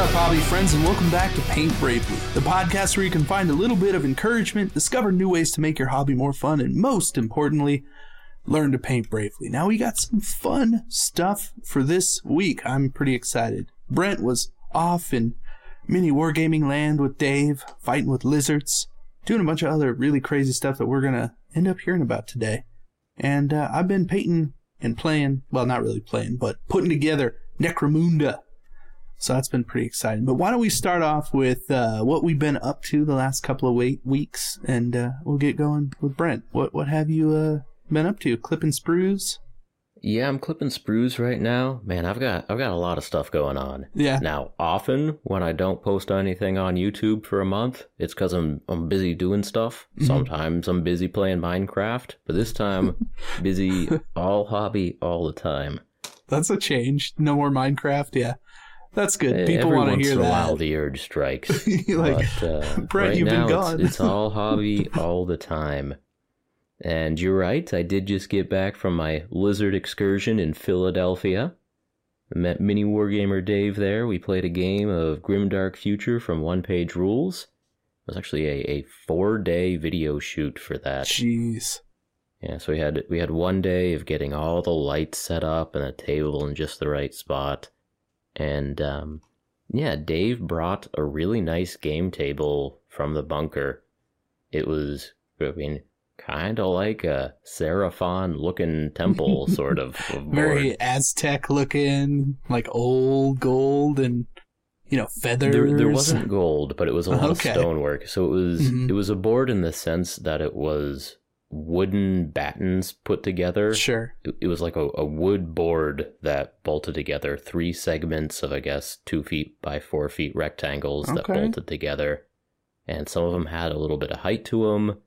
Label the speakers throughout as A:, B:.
A: up, hobby friends, and welcome back to Paint Bravely, the podcast where you can find a little bit of encouragement, discover new ways to make your hobby more fun, and most importantly, learn to paint bravely. Now, we got some fun stuff for this week. I'm pretty excited. Brent was off in mini wargaming land with Dave, fighting with lizards, doing a bunch of other really crazy stuff that we're going to end up hearing about today. And uh, I've been painting and playing, well, not really playing, but putting together Necromunda. So that's been pretty exciting. But why don't we start off with uh, what we've been up to the last couple of wait- weeks, and uh, we'll get going with Brent. What what have you uh, been up to? Clipping sprues?
B: Yeah, I'm clipping sprues right now. Man, I've got I've got a lot of stuff going on.
A: Yeah.
B: Now, often when I don't post anything on YouTube for a month, it's because I'm I'm busy doing stuff.
A: Mhm.
B: Sometimes I'm busy playing Minecraft, but this time, busy all hobby all the time.
A: That's a change. No more Minecraft. Yeah, that's good.
B: Eh,
A: People
B: Every
A: want to
B: once
A: hear
B: in a
A: that.
B: while, the urge strikes.
A: like,
B: but uh,
A: Brett,
B: right
A: you've been
B: now,
A: gone.
B: It's, it's all hobby all the time. And you're right, I did just get back from my lizard excursion in Philadelphia. I met mini wargamer Dave there. We played a game of Grimdark Future from One Page Rules. It was actually a, a four day video shoot for that.
A: jeez.
B: Yeah, so we had we had one day of getting all the lights set up and a table in just the right spot, and um, yeah, Dave brought a really nice game table from the bunker. It was, I mean, kind of like a Seraphon looking temple, sort of. of.
A: Very Aztec looking, like old gold and you know feathers.
B: There, there wasn't gold, but it was a lot
A: Okay.
B: of stonework. So it was
A: Mhm.
B: it was a board in the sense that it was wooden battens put together.
A: Sure.
B: it it was like a, a wood board that bolted together three segments of i guess two feet by four feet rectangles that bolted together. And some of them had a little bit of height to them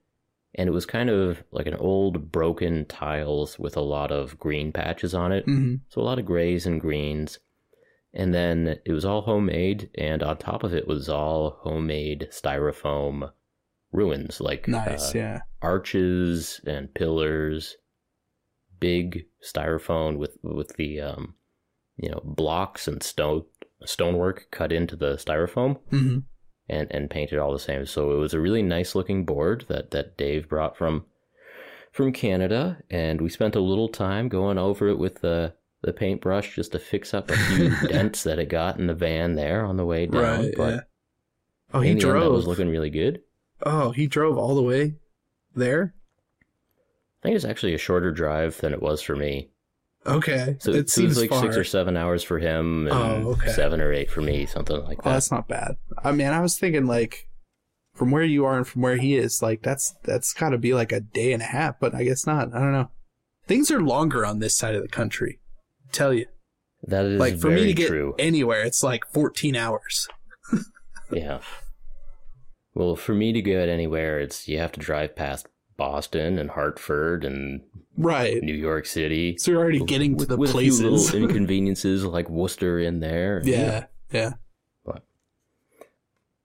B: and it was kind of like an old broken tiles with a lot of green patches on it.
A: Hmm
B: so a lot of grays and greens. And then it was all homemade and on top of it was all homemade styrofoam ruins like
A: Nice.
B: uh,
A: yeah.
B: arches and pillars, big styrofoam with with the um, you know blocks and stone stonework cut into the styrofoam
A: hmm
B: and and painted all the same. So it was a really nice looking board that that Dave brought from from Canada, and we spent a little time going over it with the the paintbrush just to fix up a few dents that it got in the van there on the way down.
A: Right.
B: but
A: yeah. Oh, he
B: end, that
A: drove.
B: was looking really good.
A: Oh, he drove all the way there.
B: I think it's actually a shorter drive than it was for me.
A: Okay.
B: So
A: it
B: it,
A: seems
B: was like
A: far.
B: six or seven hours for him, and
A: Oh, okay.
B: seven or eight for me, something like
A: Oh,
B: that.
A: that's not bad. I mean, I was thinking like from where you are and from where he is, like that's that's got to be like a day and a half, but I guess not. I don't know. Things are longer on this side of the country. I tell you,
B: that is
A: like for me to get
B: true.
A: anywhere, it's like 14 hours.
B: yeah. Well, for me to get anywhere, it's you have to drive past Boston and Hartford and
A: Right.
B: New York City.
A: So you're already getting to
B: with,
A: the
B: with a
A: places.
B: few little inconveniences like Worcester in there. and,
A: yeah. Yeah.
B: But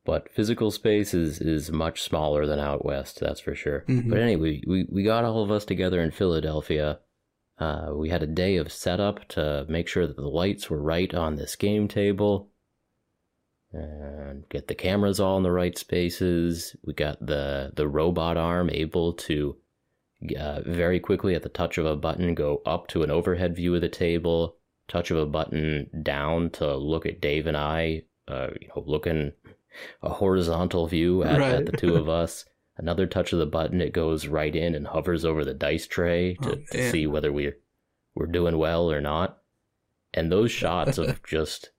B: but physical space is, is much smaller than out west, that's for sure.
A: Mhm.
B: But anyway, we, we got all of us together in Philadelphia. Uh, we had a day of setup to make sure that the lights were right on this game table and get the cameras all in the right spaces. We got the, the robot arm able to uh, very quickly, at the touch of a button, go up to an overhead view of the table, touch of a button down to look at Dave and I, uh, you know, looking a horizontal view at,
A: Right.
B: at the two of us. Another touch of the button, it goes right in and hovers over the dice tray to,
A: Oh,
B: to see whether we're we're doing well or not. And those shots of just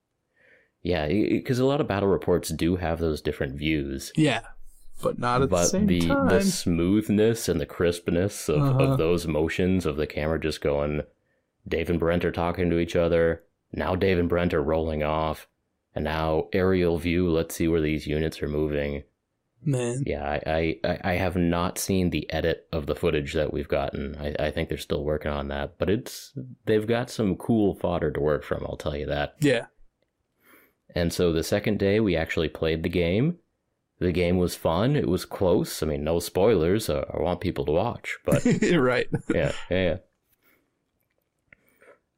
B: yeah, because a lot of battle reports do have those different views,
A: Yeah. But not at
B: but
A: the same
B: the
A: time.
B: the smoothness and the crispness of,
A: Uh-huh.
B: of those motions of the camera just going. Dave and Brent are talking to each other. Now Dave and Brent are rolling off, and now aerial view. Let's see where these units are moving.
A: Man.
B: Yeah, I, I, I have not seen the edit of the footage that we've gotten. I, I think they're still working on that, but it's they've got some cool fodder to work from. I'll tell you that.
A: Yeah.
B: And so the second day, we actually played the game. The game was fun. It was close. I mean, no spoilers. Uh, I want people to watch, but
A: right.
B: yeah, yeah.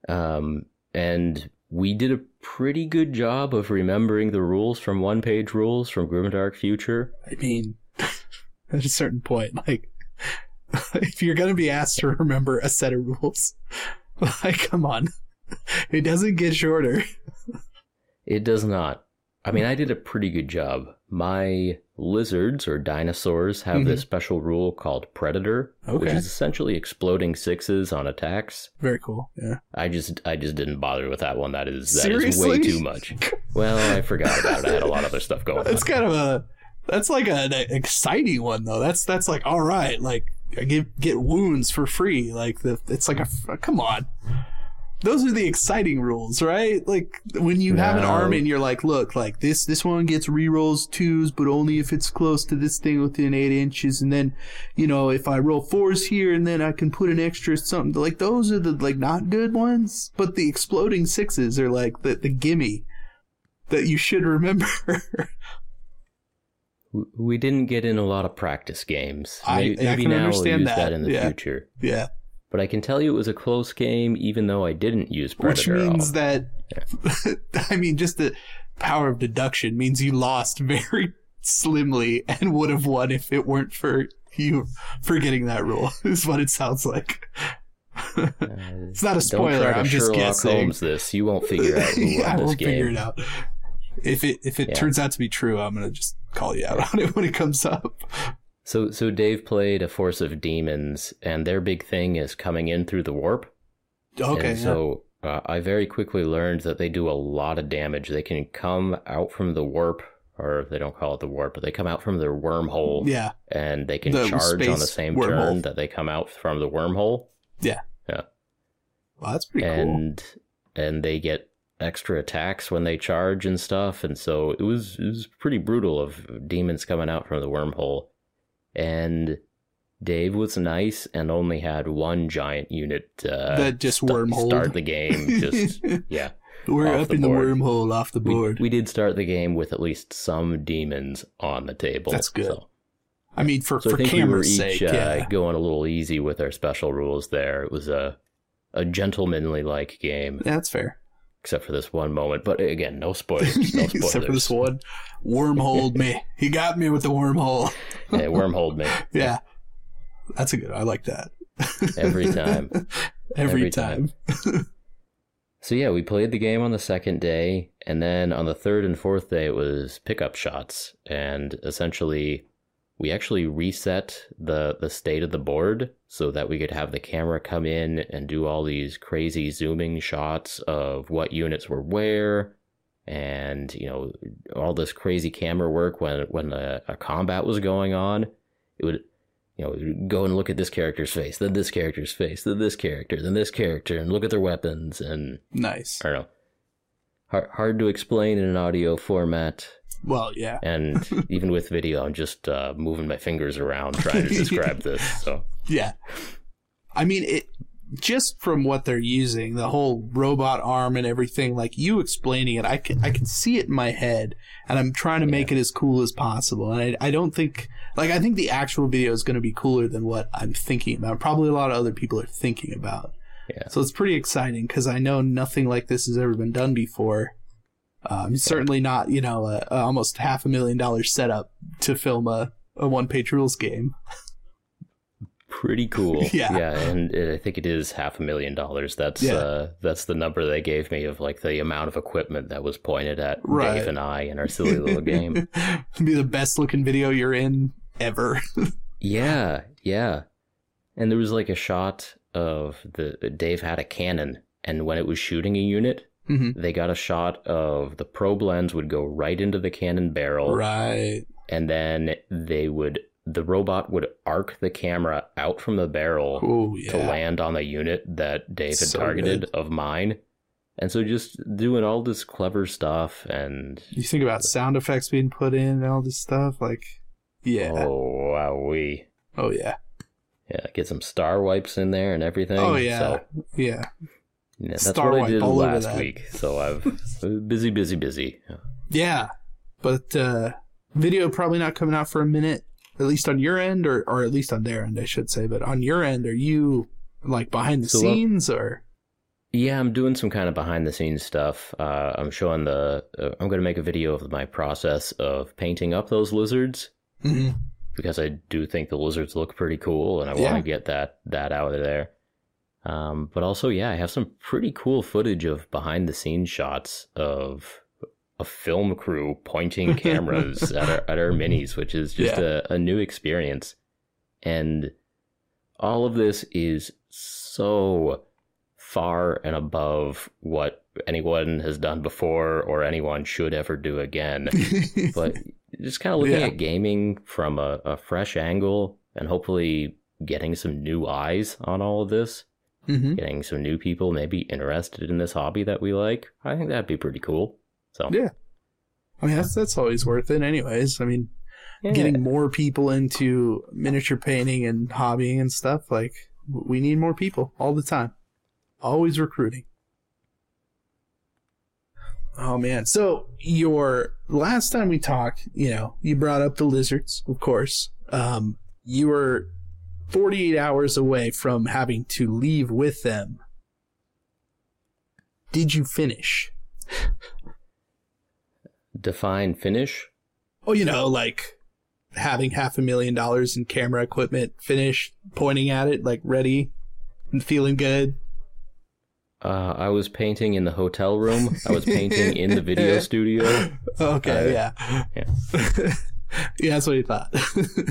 B: Um, and we did a pretty good job of remembering the rules from one page rules from Grimdark Future.
A: I mean, at a certain point, like, if you're going to be asked to remember a set of rules, like, come on. It doesn't get shorter.
B: It does not. I mean, I did a pretty good job. My lizards or dinosaurs have this special rule called Predator, which
A: Mm-hmm.
B: Is essentially exploding sixes on attacks.
A: Very cool. Yeah.
B: I just I just didn't bother with that one. That is that is
A: Seriously?
B: way too much. Well, I forgot about it. I had a lot of other stuff going on.
A: That's kind of a, that's like an exciting one, though. That's, that's like, all right, like, I get, get wounds for free. Like, the, it's like a, come on. Those are the exciting rules, right? Like when you have an
B: No.
A: army and you're like, look, like this, this one gets rerolls twos, but only if it's close to this thing within eight inches. And then, you know, if I roll fours here and then I can put an extra something like those are the like not good ones, but the exploding sixes are like the, the gimme that you should remember.
B: We didn't get in a lot of practice games.
A: I-
B: Maybe,
A: I
B: maybe
A: can
B: now we'll
A: understand
B: use
A: that,
B: that, in the
A: yeah.
B: future.
A: yeah.
B: But I can tell you it was a close game, even though I didn't use
A: Which means that, I mean, just the power of deduction means you lost very slimly and would have won if it weren't for you forgetting that rule, is what it sounds like. Uh, it's not a spoiler, I'm just
B: Sherlock
A: guessing.
B: Holmes this. You won't figure out who
A: I
B: won this
A: won't figure it out. If it if it
B: Yeah.
A: turns out to be true, I'm gonna just call you out on it when it comes up.
B: So, so Dave played a force of demons, and their big thing is coming in through the warp.
A: Okay.
B: And
A: yeah.
B: so uh, I very quickly learned that they do a lot of damage. They can come out from the warp, or they don't call it the warp, but they come out from their wormhole,
A: yeah.
B: and they can
A: The
B: charge on the same
A: wormhole.
B: turn that they come out from the wormhole, Yeah. Yeah.
A: Well, that's pretty cool.
B: and and they get extra attacks when they charge and stuff. And so it was it was pretty brutal of demons coming out from the wormhole, and. Dave was nice and only had one giant unit uh,
A: That just
B: st-
A: wormholed.
B: start the game. Just yeah,
A: We're up
B: the
A: in the wormhole off the board.
B: we did start the game with at least some demons on the table.
A: That's good.
B: So,
A: I mean, for,
B: so
A: for
B: think we
A: camera's
B: each
A: sake,
B: uh,
A: yeah.
B: going a little easy with our special rules there. It was a a gentlemanly like game,
A: Yeah, that's fair.
B: Except for this one moment. But again, no spoilers. No spoilers.
A: Except for this one. Wormholed me. He got me with the wormhole.
B: Yeah, wormhole me
A: Yeah. That's a good I like that.
B: every time.
A: Every,
B: Every
A: time.
B: So yeah, we played the game on the second day, and then on the third and fourth day it was pickup shots, and essentially we actually reset the the state of the board so that we could have the camera come in and do all these crazy zooming shots of what units were where, and you know all this crazy camera work when when a, a combat was going on. It would you know, go and look at this character's face, then this character's face, then this character, then this character, and look at their weapons, and
A: Nice.
B: I don't know. Hard, hard to explain in an audio format,
A: Well, yeah.
B: and even with video, I'm just uh, moving my fingers around trying to describe this. So
A: Yeah. I mean, it just from what they're using, the whole robot arm and everything, like you explaining it, I can I can see it in my head, and I'm trying to make it as cool as possible. And I, I don't think like I think the actual video is going to be cooler than what I'm thinking about. Probably a lot of other people are thinking about.
B: Yeah.
A: So it's pretty exciting because I know nothing like this has ever been done before. Um, certainly not, you know, a, a almost half a million dollar setup to film a, a one page rules game.
B: pretty cool.
A: Yeah.
B: yeah, and it, I think it is half a million dollars. That's
A: Yeah.
B: uh, that's the number they gave me of like the amount of equipment that was pointed at
A: Right.
B: Dave and I in our silly little game.
A: be the best looking video you're in ever.
B: Yeah, yeah. And there was like a shot of the Dave had a cannon, and when it was shooting a unit,
A: Mhm.
B: they got a shot of the probe lens would go right into the cannon barrel,
A: Right.
B: and then they would the robot would arc the camera out from the barrel
A: Oh
B: to land on the unit that Dave had
A: So
B: targeted
A: good.
B: of mine. And so just doing all this clever stuff and
A: You think about sound effects being put in and all this stuff, like yeah. Oh,
B: oh wow we Oh
A: yeah.
B: Yeah get some star wipes in there and everything.
A: Oh yeah.
B: So,
A: yeah.
B: Yeah, that's
A: Star
B: what I did last week. So I've busy, busy, busy.
A: Yeah. But uh video probably not coming out for a minute, at least on your end or or at least on their end, I should say. But on your end, are you like behind the
B: So, uh,
A: scenes or
B: Yeah, I'm doing some kind of behind the scenes stuff. Uh, I'm showing the. Uh, I'm going to make a video of my process of painting up those lizards
A: Mhm.
B: Because I do think the lizards look pretty cool, and I want to get that that out of there. Um, but also, yeah, I have some pretty cool footage of behind the scenes shots of a film crew pointing cameras at our at our minis, which is just
A: Yeah.
B: a, a new experience. And all of this is so far and above what anyone has done before or anyone should ever do again. but just kind of looking
A: Yeah.
B: at gaming from a, a fresh angle and hopefully getting some new eyes on all of this,
A: Mhm.
B: getting some new people maybe interested in this hobby that we like. I think that'd be pretty cool. So,
A: Yeah. I mean, that's that's always worth it, anyways. I mean,
B: yeah.
A: getting more people into miniature painting and hobbying and stuff. Like, we need more people all the time. Always recruiting. Oh man. So your last time we talked, you know, you brought up the lizards, of course. Um, you were 48 hours away from having to leave with them. Did you finish?
B: define finish.
A: Oh, you know, like having half a million dollars in camera equipment finished, pointing at it, like ready and feeling good.
B: Uh, I was painting in the hotel room. I was painting in the video studio.
A: Okay,
B: Uh,
A: yeah.
B: yeah.
A: yeah, that's what he thought.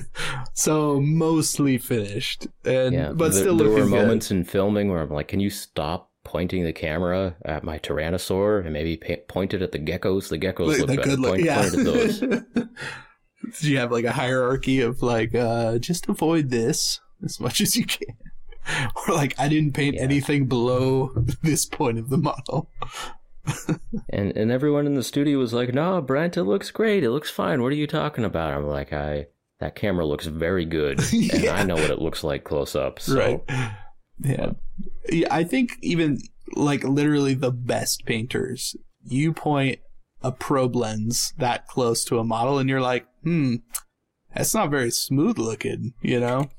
A: so mostly finished, and
B: Yeah,
A: but
B: there,
A: still
B: there were
A: good.
B: moments in filming where I'm like, "Can you stop pointing the camera at my tyrannosaur and maybe pa- point it at the geckos? The geckos
A: Look,
B: look
A: the
B: better.
A: good look,
B: point,
A: yeah.
B: point at those."
A: Did you have like a hierarchy of like, uh, just avoid this as much as you can? Or like, I didn't paint
B: Yeah.
A: anything below this point of the model.
B: And and everyone in the studio was like, "No, Brent, it looks great. It looks fine. What are you talking about?" I'm like, "I that camera looks very good, and I know what it looks like close up." So
A: right. Yeah. yeah. I think even like literally the best painters, you point a probe lens that close to a model and you're like, hmm, that's not very smooth looking, you know?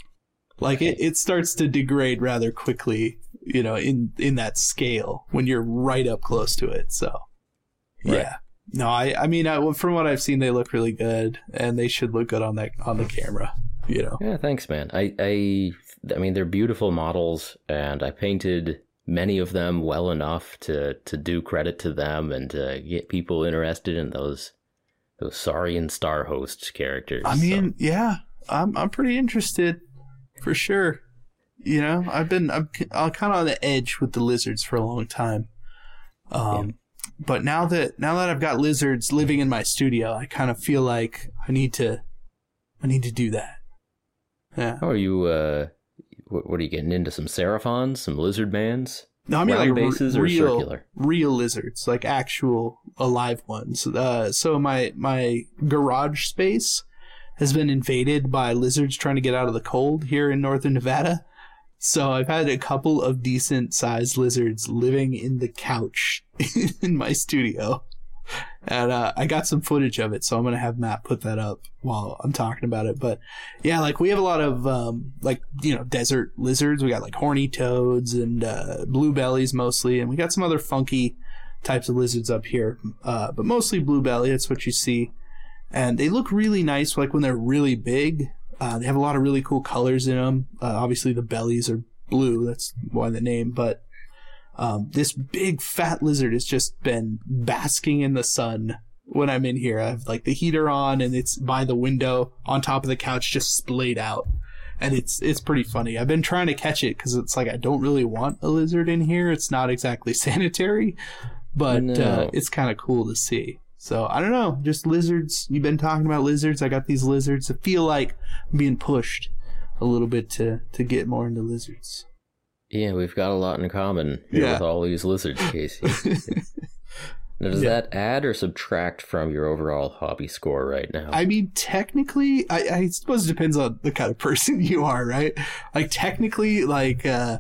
A: Like it, it starts to degrade rather quickly, you know, in, in that scale when you're right up close to it. So,
B: Right.
A: yeah. No, I, I mean, I, from what I've seen, they look really good and they should look good on that, on the camera, you know?
B: Yeah, thanks, man. I, I, I mean, they're beautiful models, and I painted many of them well enough to to do credit to them and to get people interested in those those Saurian Star Host characters.
A: I
B: So,
A: mean, yeah, I'm I'm pretty interested for sure. You know, I've been I'm, I'm kind of on the edge with the lizards for a long time. Um, but now that now that I've got lizards living in my studio, I kind of feel like I need to I need to do that. Yeah.
B: how are you? Uh, what, what are you getting into? Some Seraphons, some Lizard Mans,
A: No, I mean
B: round
A: like
B: bases or
A: real,
B: circular?
A: real lizards, like actual alive ones. Uh, so my my garage space has been invaded by lizards trying to get out of the cold here in northern Nevada. So I've had a couple of decent sized lizards living in the couch in my studio. And uh, I got some footage of it, so I'm gonna have Matt put that up while I'm talking about it. But yeah, like we have a lot of um, like you know desert lizards. We got like horny toads and uh, blue bellies mostly, and we got some other funky types of lizards up here. Uh, but mostly blue belly. That's what you see, and they look really nice. Like when they're really big, uh, they have a lot of really cool colors in them. Uh, obviously, the bellies are blue. That's why the name. But um, this big fat lizard has just been basking in the sun when I'm in here. I have like the heater on and it's by the window on top of the couch, just splayed out. And it's it's pretty funny. I've been trying to catch it because it's like I don't really want a lizard in here. It's not exactly sanitary, but uh, it's kind of cool to see. So I don't know, just lizards. You've been talking about lizards. I got these lizards. I feel like I'm being pushed a little bit to to get more into lizards.
B: Yeah, we've got a lot in common
A: Yeah.
B: with all these lizards, Casey. now, does
A: Yeah.
B: that add or subtract from your overall hobby score right now?
A: I mean, technically, I, I suppose it depends on the kind of person you are, right? Like, technically, like, uh,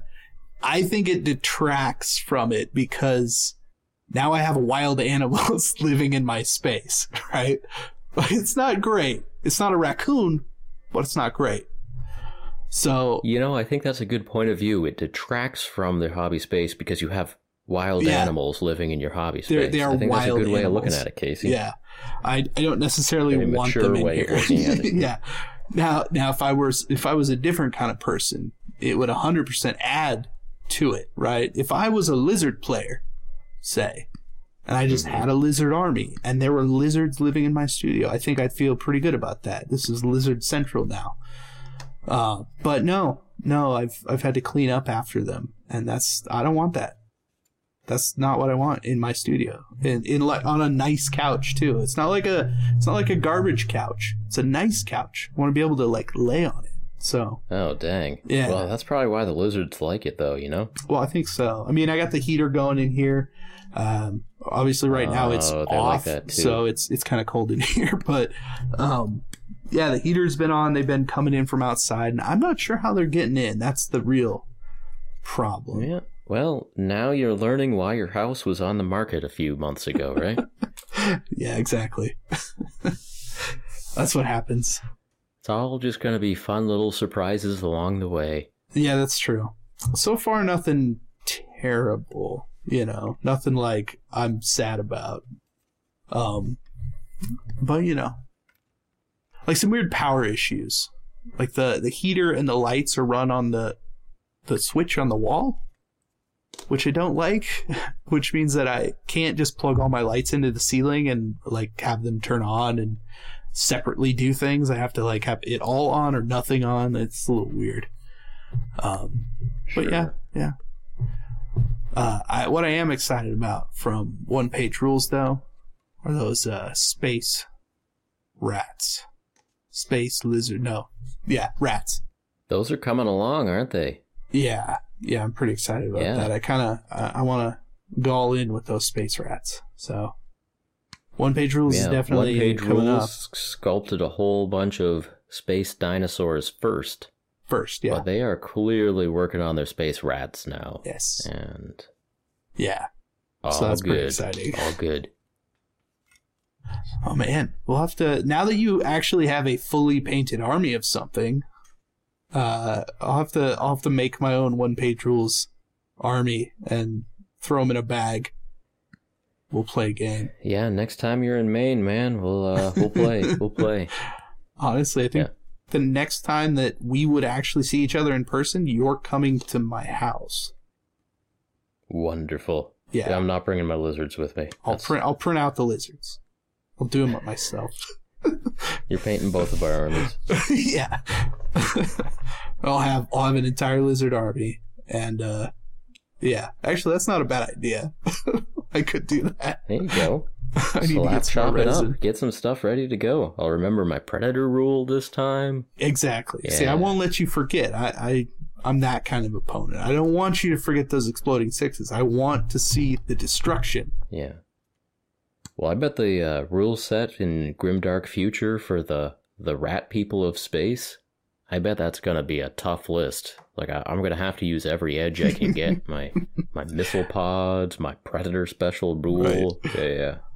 A: I think it detracts from it because now I have wild animals living in my space, right? But it's not great. It's not a raccoon, but it's not great. So,
B: You know, I think that's a good point of view. It detracts from the hobby space because you have wild
A: Yeah.
B: animals living in your hobby
A: They're-
B: space.
A: they are
B: I think that's a
A: wild
B: good way of looking at it, Casey.
A: Yeah, I I don't necessarily want them in
B: way of
A: here.
B: looking at it.
A: yeah. Now now if I was if I was a different kind of person, it would hundred percent add to it, right? If I was a lizard player, say, and I just
B: Mhm.
A: had a lizard army and there were lizards living in my studio, I think I'd feel pretty good about that. This is Lizard Central now. Uh, but no, no, I've I've had to clean up after them, and that's I don't want that. That's not what I want in my studio. In in like on a nice couch too. It's not like a it's not like a garbage couch. It's a nice couch. I want to be able to like lay on it. So,
B: Oh dang.
A: Yeah.
B: Well, that's probably why the lizards like it, though. You know.
A: well, I think so. I mean, I got the heater going in here. Um, obviously, right now it's
B: Oh, like
A: off,
B: that,
A: so it's it's kind of cold in here. But um, yeah, the heater's been on. They've been coming in from outside, and I'm not sure how they're getting in. That's the real problem.
B: Yeah. Well, now you're learning why your house was on the market a few months ago, right?
A: Yeah, exactly. That's what happens.
B: it's all just gonna be fun little surprises along the way.
A: Yeah, that's true. So far, nothing terrible. You know, nothing like I'm sad about. Um, but you know, like some weird power issues. Like the the heater and the lights are run on the the switch on the wall, which I don't like. Which means that I can't just plug all my lights into the ceiling and like have them turn on and separately do things. I have to like have it all on or nothing on. It's a little weird. Um, but yeah, yeah. Uh, I, what I am excited about from One Page Rules, though, are those uh, space rats. Space lizard. No. Yeah, rats.
B: Those are coming along, aren't they?
A: Yeah, yeah, I'm pretty excited about
B: Yeah.
A: that. I kind of, I, I want to go all in with those space rats. So, One Page Rules is
B: yeah.
A: definitely
B: One page
A: coming
B: rules
A: up
B: sculpted a whole bunch of space dinosaurs first,
A: first. Yeah.
B: but they are clearly working on their space rats now.
A: yes.
B: And
A: Yeah.
B: all
A: So that's
B: good.
A: pretty exciting.
B: All good.
A: Oh man, we'll have to now that you actually have a fully painted army of something. Uh, I'll have to I'll have to make my own one page rules army and throw them in a bag. We'll play a game.
B: Yeah, next time you're in Maine, man, we'll uh, we'll play. we'll play.
A: Honestly, I think
B: Yeah.
A: The next time that we would actually see each other in person, you're coming to my house.
B: Wonderful.
A: Yeah,
B: I'm not bringing my lizards with me.
A: I'll
B: That's-
A: print I'll print out the lizards. I'll do them myself.
B: You're painting both of our armies.
A: yeah. I'll have I'll have an entire lizard army and uh yeah. Actually that's not a bad idea. I could do that.
B: There you go.
A: I need to get some
B: chop it
A: resin.
B: up. Get some stuff ready to go. I'll remember my predator rule this time.
A: Exactly. See, I won't let you forget. I, I I'm that kind of opponent. I don't want you to forget those exploding sixes. I want to see the destruction.
B: Yeah. Well, I bet the uh, rule set in Grimdark Future for the the rat people of space. I bet that's gonna be a tough list. Like I, I'm gonna have to use every edge I can get. my my missile pods, my predator special rule. Yeah, yeah,
A: I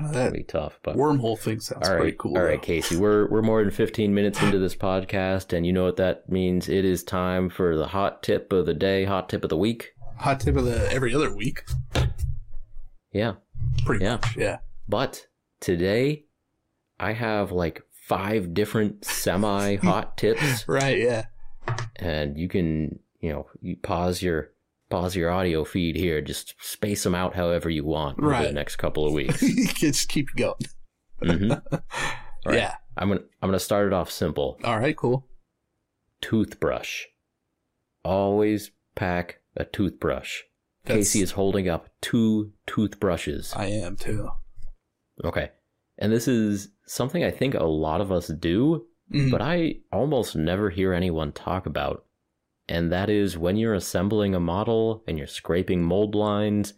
A: know that
B: be tough. But
A: wormhole thing sounds
B: all right,
A: pretty cool.
B: all right,
A: though.
B: Casey. We're we're more than 15 minutes into this podcast, and you know what that means. It is time for the hot tip of the day, hot tip of the week.
A: Hot tip of the every other week.
B: Yeah,
A: Pretty
B: Yeah.
A: much. Yeah.
B: But today, I have like five different semi hot tips,
A: Right, yeah.
B: and you can, you know, you pause your pause your audio feed here, just space them out however you want over the next couple of weeks.
A: Just keep going.
B: hmm right.
A: Yeah.
B: I'm gonna I'm gonna start it off simple.
A: All right, cool.
B: Toothbrush. Always pack a toothbrush.
A: That's-
B: Casey is holding up two toothbrushes.
A: I am too.
B: Okay. And this is something I think a lot of us do,
A: Mhm.
B: but I almost never hear anyone talk about. And that is when you're assembling a model and you're scraping mold lines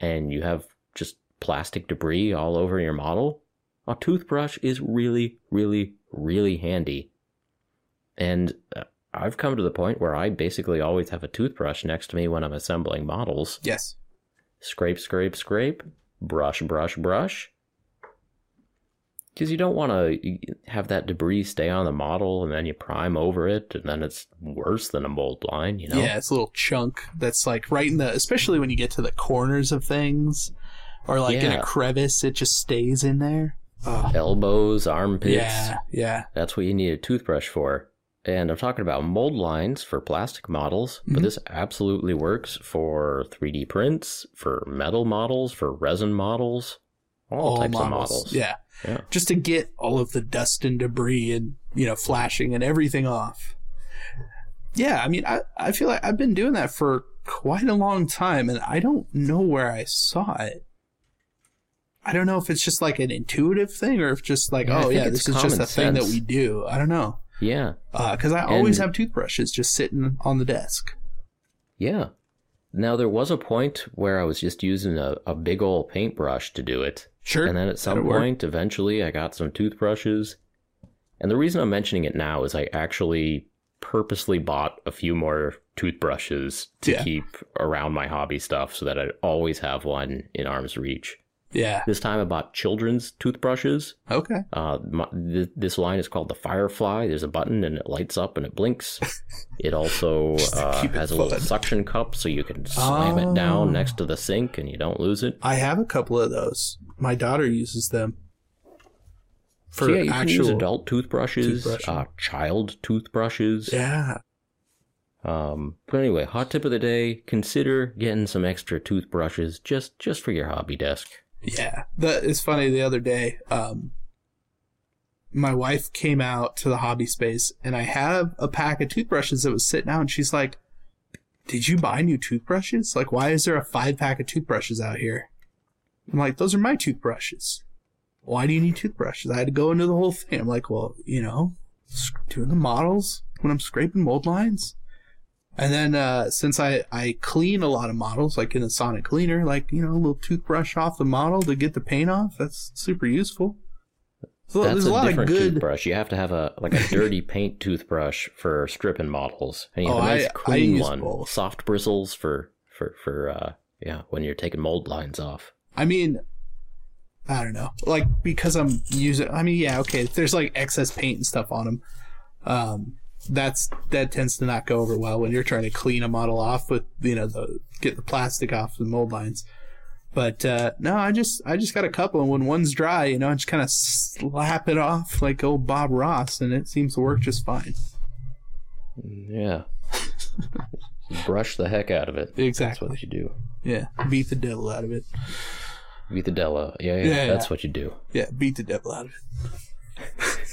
B: and you have just plastic debris all over your model, a toothbrush is really, really, really handy. And uh, I've come to the point where I basically always have a toothbrush next to me when I'm assembling models.
A: Yes.
B: Scrape, scrape, scrape, brush, brush, brush. Because you don't want to have that debris stay on the model and then you prime over it and then it's worse than a mold line, you know?
A: Yeah, it's a little chunk that's like right in the, especially when you get to the corners of things or like in a crevice, it just stays in there. Oh,
B: Elbows, armpits.
A: yeah, yeah.
B: That's what you need a toothbrush for. And I'm talking about mold lines for plastic models, but mm-hmm. this absolutely works for 3D prints, for metal models, for resin models, all, types of models.
A: Yeah.
B: Yeah.
A: Just to get all of the dust and debris and, you know, flashing and everything off. Yeah, I mean, I, I feel like I've been doing that for quite a long time and I don't know where I saw it. I don't know if it's just like an intuitive thing or if just like,
B: Yeah,
A: oh yeah, this is just a thing that we do. I don't know.
B: Yeah.
A: Uh, because I always
B: And-
A: have toothbrushes just sitting on the desk.
B: Yeah. Now, there was a point where I was just using a, a big old paintbrush to do it.
A: Sure.
B: And then at some
A: That'll work.
B: point, eventually, I got some toothbrushes. And the reason I'm mentioning it now is I actually purposely bought a few more toothbrushes to
A: Yeah.
B: keep around my hobby stuff so that I'd always have one in arm's reach.
A: Yeah.
B: This time about children's toothbrushes.
A: Okay.
B: Uh, my, th- this line is called the Firefly. There's a button and it lights up and it blinks. It also uh,
A: it
B: has a little suction cup so you can slam it
A: Oh.
B: down next to the sink and you don't lose it.
A: I have a couple of those. My daughter uses them for
B: so yeah, you can use
A: actual.
B: adult toothbrushes, uh, child toothbrushes.
A: Yeah.
B: Um, but anyway, hot tip of the day: consider getting some extra toothbrushes just just for your hobby desk.
A: Yeah. That is funny. The other day, um, my wife came out to the hobby space and I have a pack of toothbrushes that was sitting out and she's like, Did you buy new toothbrushes? Like, why is there a five pack of toothbrushes out here? I'm like, Those are my toothbrushes. Why do you need toothbrushes? I had to go into the whole thing. I'm like, Well, you know, doing the models when I'm scraping mold lines. And then uh, since I, I clean a lot of models, like in a Sonic Cleaner, like, you know, a little toothbrush off the model to get the paint off, that's super useful. So
B: That's
A: there's a,
B: a
A: lot of
B: different
A: good.
B: toothbrush. You have to have a like a dirty paint toothbrush for stripping models, and you have
A: Oh,
B: a nice
A: I- I
B: clean
A: use
B: one,
A: both.
B: soft bristles for for for uh yeah when you're taking mold lines off.
A: I mean, I don't know. Like, because I'm using, I mean, yeah, okay, there's like excess paint and stuff on them, um, that's, that tends to not go over well when you're trying to clean a model off with, you know, the, get the plastic off the mold lines. But, uh, no, I just, I just got a couple and when one's dry, you know, I just kind of slap it off like old Bob Ross and it seems to work just fine.
B: Yeah, brush the heck out of it.
A: Exactly, that's
B: what you do.
A: Yeah. Beat the devil out of it.
B: Beat the Della. Yeah, yeah,
A: Yeah,
B: that's
A: yeah.
B: what you do.
A: Yeah. Beat the devil out of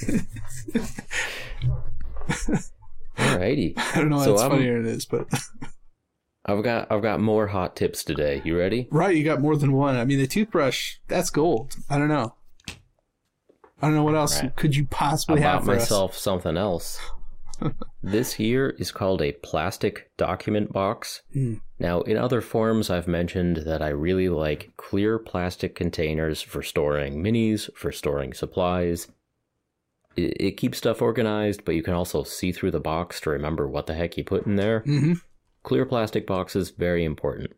A: it.
B: Alrighty.
A: I don't know why
B: So
A: it's
B: I'm-
A: funnier than it is, but.
B: I've got I've got more hot tips today. You ready?
A: Right, you got more than one. I mean, the toothbrush, that's gold. I don't know. I don't know what else
B: Right.
A: could you possibly have
B: bought
A: for
B: myself something else. this here is called a plastic document box.
A: Hmm.
B: Now, in other forms, I've mentioned that I really like clear plastic containers for storing minis, for storing supplies. It, it keeps stuff organized, but you can also see through the box to remember what the heck you put in there.
A: Mm-hmm.
B: Clear plastic boxes, very important.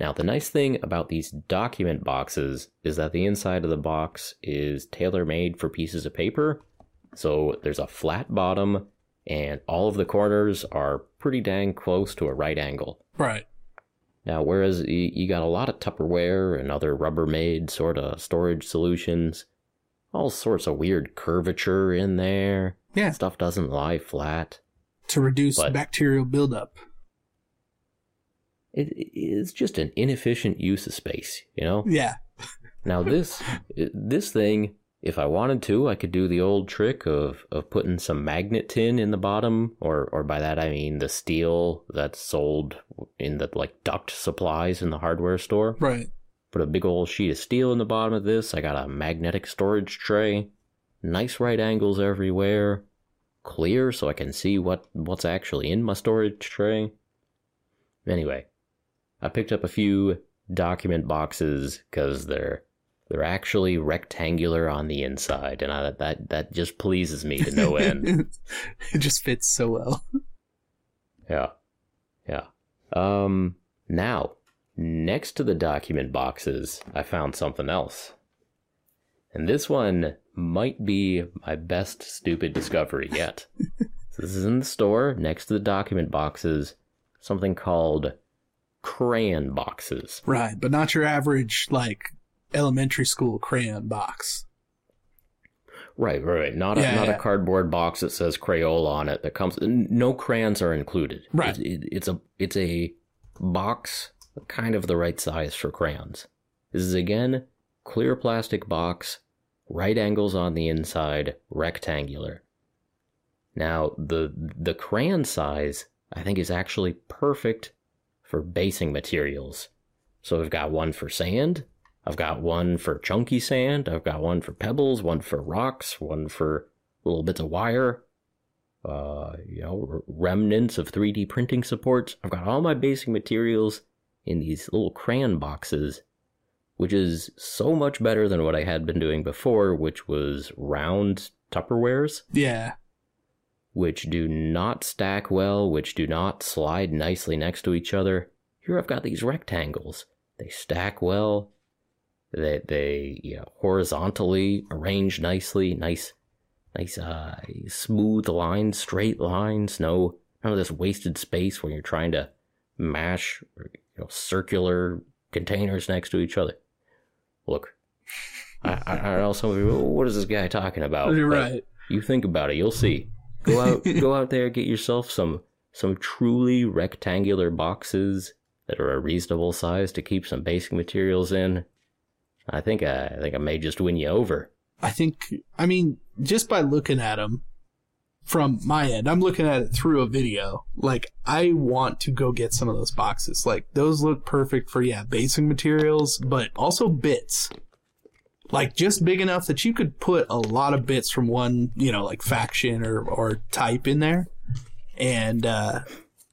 B: Now, the nice thing about these document boxes is that the inside of the box is tailor made for pieces of paper. So there's a flat bottom, and all of the corners are pretty dang close to a right angle.
A: Right.
B: Now, whereas you, you got a lot of Tupperware and other Rubbermaid sort of storage solutions, all sorts of weird curvature in there.
A: Yeah.
B: Stuff doesn't lie flat.
A: To reduce
B: But-
A: bacterial buildup.
B: It, it's just an inefficient use of space, you know?
A: Yeah.
B: Now this this thing, if I wanted to, I could do the old trick of, of putting some magnet tin in the bottom, or or by that I mean the steel that's sold in the like duct supplies in the hardware store.
A: Right.
B: Put a big old sheet of steel in the bottom of this. I got a magnetic storage tray, nice right angles everywhere, clear so I can see what what's actually in my storage tray. Anyway, I picked up a few document boxes because they're they're actually rectangular on the inside, and I, that that just pleases me to no end.
A: it just fits so well.
B: Yeah. Yeah. Um now, next to the document boxes, I found something else. And this one might be my best stupid discovery yet. so this is in the store next to the document boxes, something called crayon boxes.
A: Right, but not your average like elementary school crayon box.
B: Right, right, right. Not a not
A: yeah.
B: a cardboard box that says Crayola on it. That comes. No crayons are included.
A: Right.
B: It, it- it's a it's a box, kind of the right size for crayons. This is again clear plastic box, right angles on the inside, rectangular. Now the the crayon size I think is actually perfect for basing materials. So I've got one for sand, I've got one for chunky sand. I've got one for pebbles, one for rocks, one for little bits of wire. Uh, you know, remnants of 3D printing supports. I've got all my basing materials in these little crayon boxes, which is so much better than what I had been doing before, which was round Tupperwares,
A: Yeah.
B: which do not stack well, which do not slide nicely next to each other. Here I've got these rectangles. They stack well. They they you know, horizontally arrange nicely, nice, nice, uh, smooth lines, straight lines. No, none of this wasted space when you're trying to mash, you know, circular containers next to each other. Look, I, I, I know some of you. What is this guy talking about?
A: You're right.
B: You think about it, you'll see. Go out, go out there, get yourself some some truly rectangular boxes that are a reasonable size to keep some basing materials in. I think I, I think I may just win you over.
A: I think, I mean, just by looking at them from my end, I'm looking at it through a video. Like, I want to go get some of those boxes. Like, those look perfect for, yeah, basing materials, but also bits. Like, just big enough that you could put a lot of bits from one, you know, like faction or, or type in there. And, uh,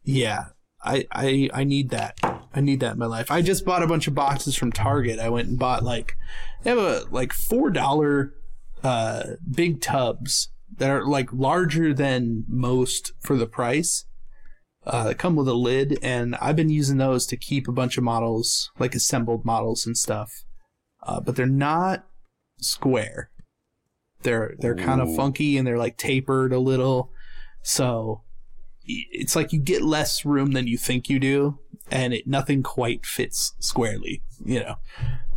A: yeah, I, I, I need that. I need that in my life. I just bought a bunch of boxes from Target. I went and bought like, they have a like four dollar uh big tubs that are like larger than most for the price. Uh, that come with a lid, and I've been using those to keep a bunch of models, like assembled models and stuff. Uh, but they're not square. They're they're kind of funky and they're like tapered a little. So it's like you get less room than you think you do, and it nothing quite fits squarely. You know.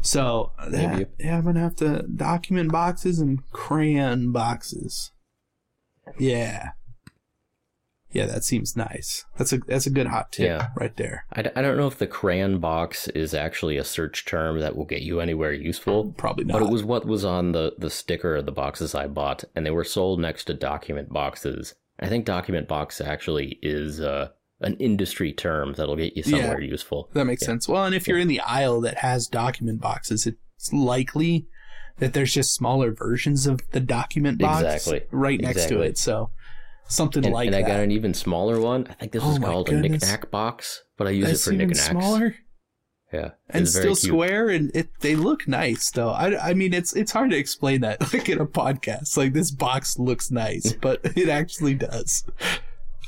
A: So yeah, yeah, I'm gonna have to document boxes and crayon boxes. Yeah. Yeah, that seems nice. That's a that's a good hot tip
B: Yeah.
A: right there.
B: I, d- I don't know if the crayon box is actually a search term that will get you anywhere useful,
A: Probably not.
B: but it was what was on the, the sticker of the boxes I bought, and they were sold next to document boxes. I think document box actually is uh, an industry term that'll get you
A: Yeah.
B: somewhere useful.
A: That makes sense. Well, and if you're in the aisle that has document boxes, it's likely that there's just smaller versions of the document box
B: Exactly.
A: right next to it. So something
B: And,
A: like
B: and I got an even smaller one. I think this
A: Oh
B: is called a knickknack box, but I use
A: That's
B: it for knickknacks.
A: smaller
B: Yeah,
A: and still
B: cute.
A: square, and it they look nice though. I, I mean, it's it's hard to explain that like in a podcast. Like this box looks nice, but it actually does.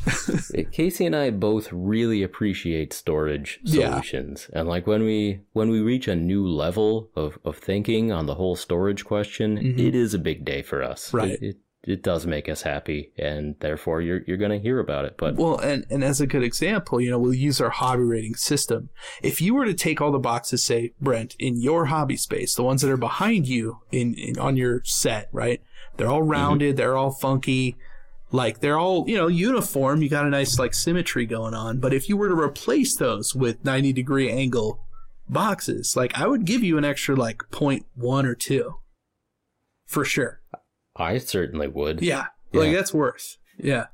B: Casey and I both really appreciate storage
A: Yeah.
B: solutions, and like when we when we reach a new level of, of thinking on the whole storage question,
A: Mhm.
B: it is a big day for us.
A: Right.
B: It, it, it does make us happy, and therefore you're you're going to hear about it. But
A: Well, and, and as a good example, you know, we'll use our hobby rating system. If you were to take all the boxes, say, Brent, in your hobby space, the ones that are behind you in, in on your set, right? They're all rounded, they're all funky, like they're all, you know, uniform. You got a nice like symmetry going on. But if you were to replace those with 90 degree angle boxes, like I would give you an extra like point one or two. For sure.
B: I certainly would.
A: Yeah. Like that's worth. Yeah.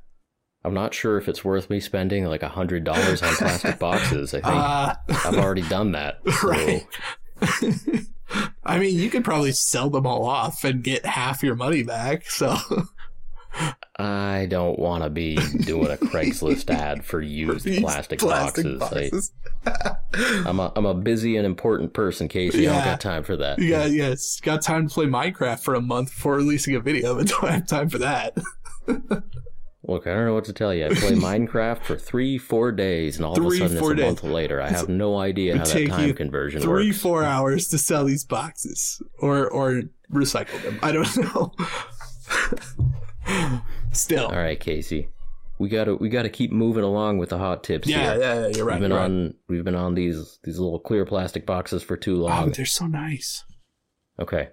B: I'm not sure if it's worth me spending like a hundred dollars on plastic boxes. I think
A: Uh,
B: I've already done that. so-
A: Right. I mean, you could probably sell them all off and get half your money back. So
B: I don't want to be doing a Craigslist ad for used plastic,
A: plastic
B: boxes. Like, I'm a I'm a busy and important person, Casey. I don't
A: Yeah.
B: got time for that.
A: Yeah, yes, got time to play Minecraft for a month before releasing a video, but don't have time for that.
B: Look, I don't know what to tell you. I play Minecraft for three, four days, and all of a sudden
A: four
B: it's a
A: days.
B: month later. I have no idea how that time conversion
A: Three,
B: works.
A: four hours to sell these boxes, or or recycled them. I don't know. Still.
B: All right, Casey. We gotta we gotta keep moving along with the hot tips
A: Yeah,
B: here.
A: yeah, yeah, you're right.
B: we've been
A: you're right.
B: on we've been on these these little clear plastic boxes for too long.
A: Oh, they're so nice.
B: okay.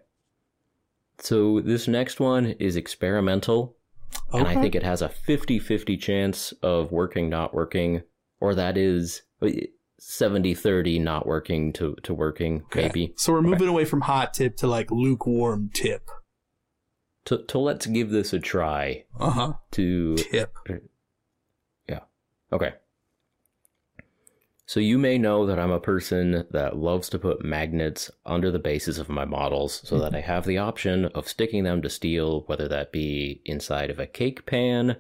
B: So this next one is experimental, and I think it has a 50-50 chance of working, not working, or that is 70-30 not working to, to working,
A: Okay.
B: maybe.
A: So we're moving away from hot tip to like lukewarm tip.
B: To, to let's give this a try
A: Uh huh.
B: to
A: Tip. Yeah.
B: Okay. So you may know that I'm a person that loves to put magnets under the bases of my models so that I have the option of sticking them to steel, whether that be inside of a cake pan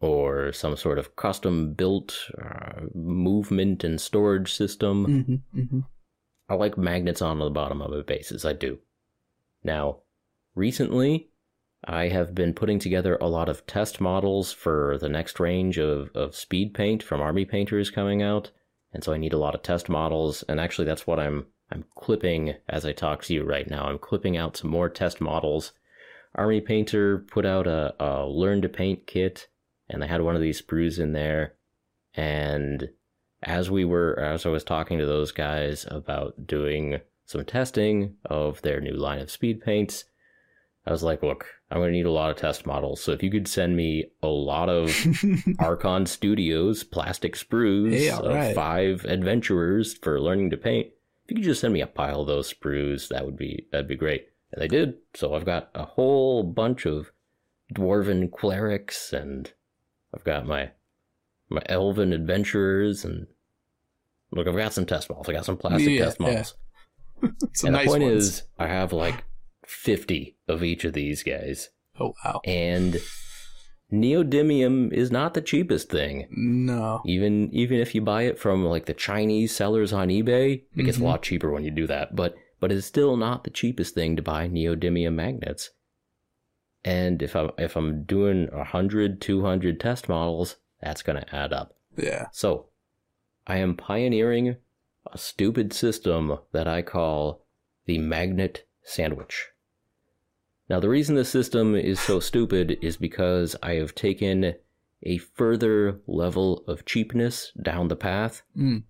B: or some sort of custom built uh, movement and storage system.
A: Mm-hmm, mm-hmm.
B: I like magnets on the bottom of my bases. I do. Now, recently, I have been putting together a lot of test models for the next range of, of speed paint from Army Painters coming out. And so I need a lot of test models. And actually, that's what I'm I'm clipping as I talk to you right now. I'm clipping out some more test models. Army Painter put out a, a learn to paint kit, and they had one of these sprues in there. And as we were as I was talking to those guys about doing some testing of their new line of speed paints, I was like, look, I'm gonna need a lot of test models. So if you could send me a lot of Archon Studios plastic sprues
A: Hey,
B: of
A: right.
B: five adventurers for learning to paint, if you could just send me a pile of those sprues, that would be that'd be great. And they did. So I've got a whole bunch of dwarven clerics and I've got my my elven adventurers and look, I've got some test models. I got some plastic
A: Yeah,
B: test models.
A: Some
B: and
A: nice
B: the point
A: ones.
B: is, I have like 50 of each of these guys.
A: oh wow.
B: And neodymium is not the cheapest thing.
A: No.
B: Even even if you buy it from like the Chinese sellers on eBay, it gets
A: Mhm.
B: a lot cheaper when you do that. But but it's still not the cheapest thing to buy neodymium magnets. And if I'm if I'm doing 100, 200 test models, that's going to add up.
A: Yeah.
B: So, I am pioneering a stupid system that I call the magnet sandwich. Now, the reason this system is so stupid is because I have taken a further level of cheapness down the path,
A: Mm.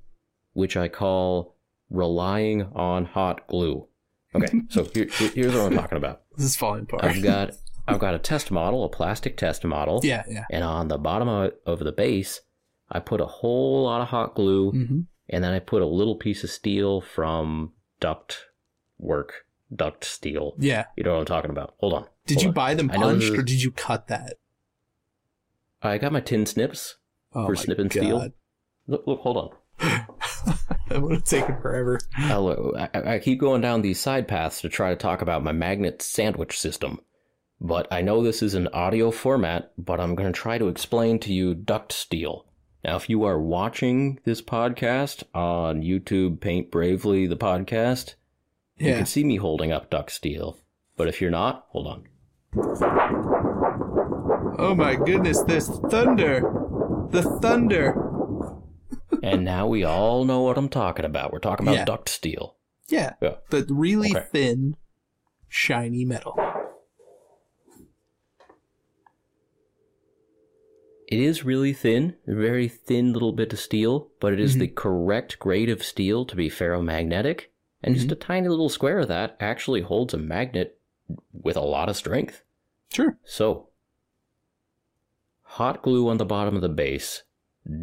B: which I call relying on hot glue. Okay, so here, here- here's what I'm talking about.
A: This is falling apart.
B: I've got I've got a test model, a plastic test model.
A: yeah, yeah.
B: And on the bottom of, of the base, I put a whole lot of hot glue,
A: Mm-hmm.
B: and then I put a little piece of steel from duct work, duct steel.
A: Yeah.
B: You know what I'm talking about. Hold on.
A: Did
B: hold
A: you
B: on.
A: buy them
B: I know this
A: punched or did you cut that?
B: I got my tin snips
A: Oh
B: for snipping steel. Look, look, hold on.
A: that would have taken forever.
B: I'll, I, I keep going down these side paths to try to talk about my magnet sandwich system. But I know this is an audio format, but I'm going to try to explain to you duct steel. Now, if you are watching this podcast on YouTube, Paint Bravely, the podcast, you can see me holding up duct steel. But if you're not, hold on.
A: Oh my goodness, there's thunder. The thunder.
B: And now we all know what I'm talking about. We're talking about
A: Yeah.
B: duct steel.
A: Yeah.
B: Yeah.
A: The really
B: Okay.
A: thin, shiny metal.
B: It is really thin, a very thin little bit of steel, but it is
A: Mhm.
B: the correct grade of steel to be ferromagnetic. And just a tiny little square of that actually holds a magnet with a lot of strength.
A: Sure.
B: So, hot glue on the bottom of the base,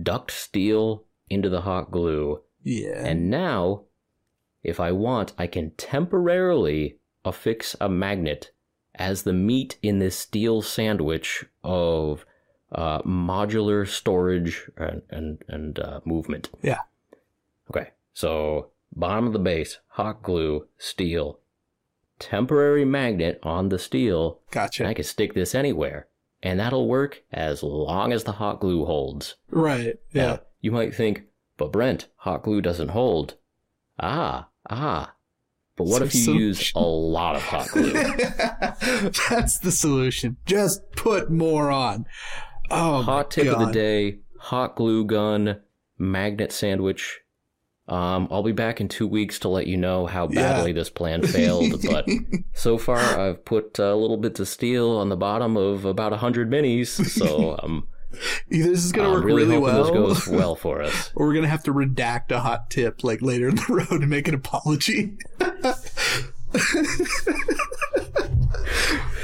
B: duct steel into the hot glue,
A: Yeah.
B: and now, if I want, I can temporarily affix a magnet as the meat in this steel sandwich of uh, modular storage and and, and uh, movement.
A: Yeah.
B: Okay, so bottom of the base, hot glue, steel, temporary magnet on the steel,
A: gotcha.
B: and I can stick this anywhere, and that'll work as long as the hot glue holds.
A: right.
B: Now,
A: Yeah.
B: you might think, but Brent, hot glue doesn't hold. Ah, ah. But what
A: So
B: if you
A: so-
B: use a lot of hot glue?
A: That's the solution. Just put more on. Oh,
B: hot tip of the day hot glue gun, magnet sandwich. Um, I'll be back in two weeks to let you know how
A: Yeah.
B: badly this plan failed. but so far, I've put uh, little bits of steel on the bottom of about hundred minis. So I'm,
A: Either this is gonna work
B: really,
A: really, well,
B: this goes well for us.
A: or we're gonna have to redact a hot tip like later in the road and make an apology.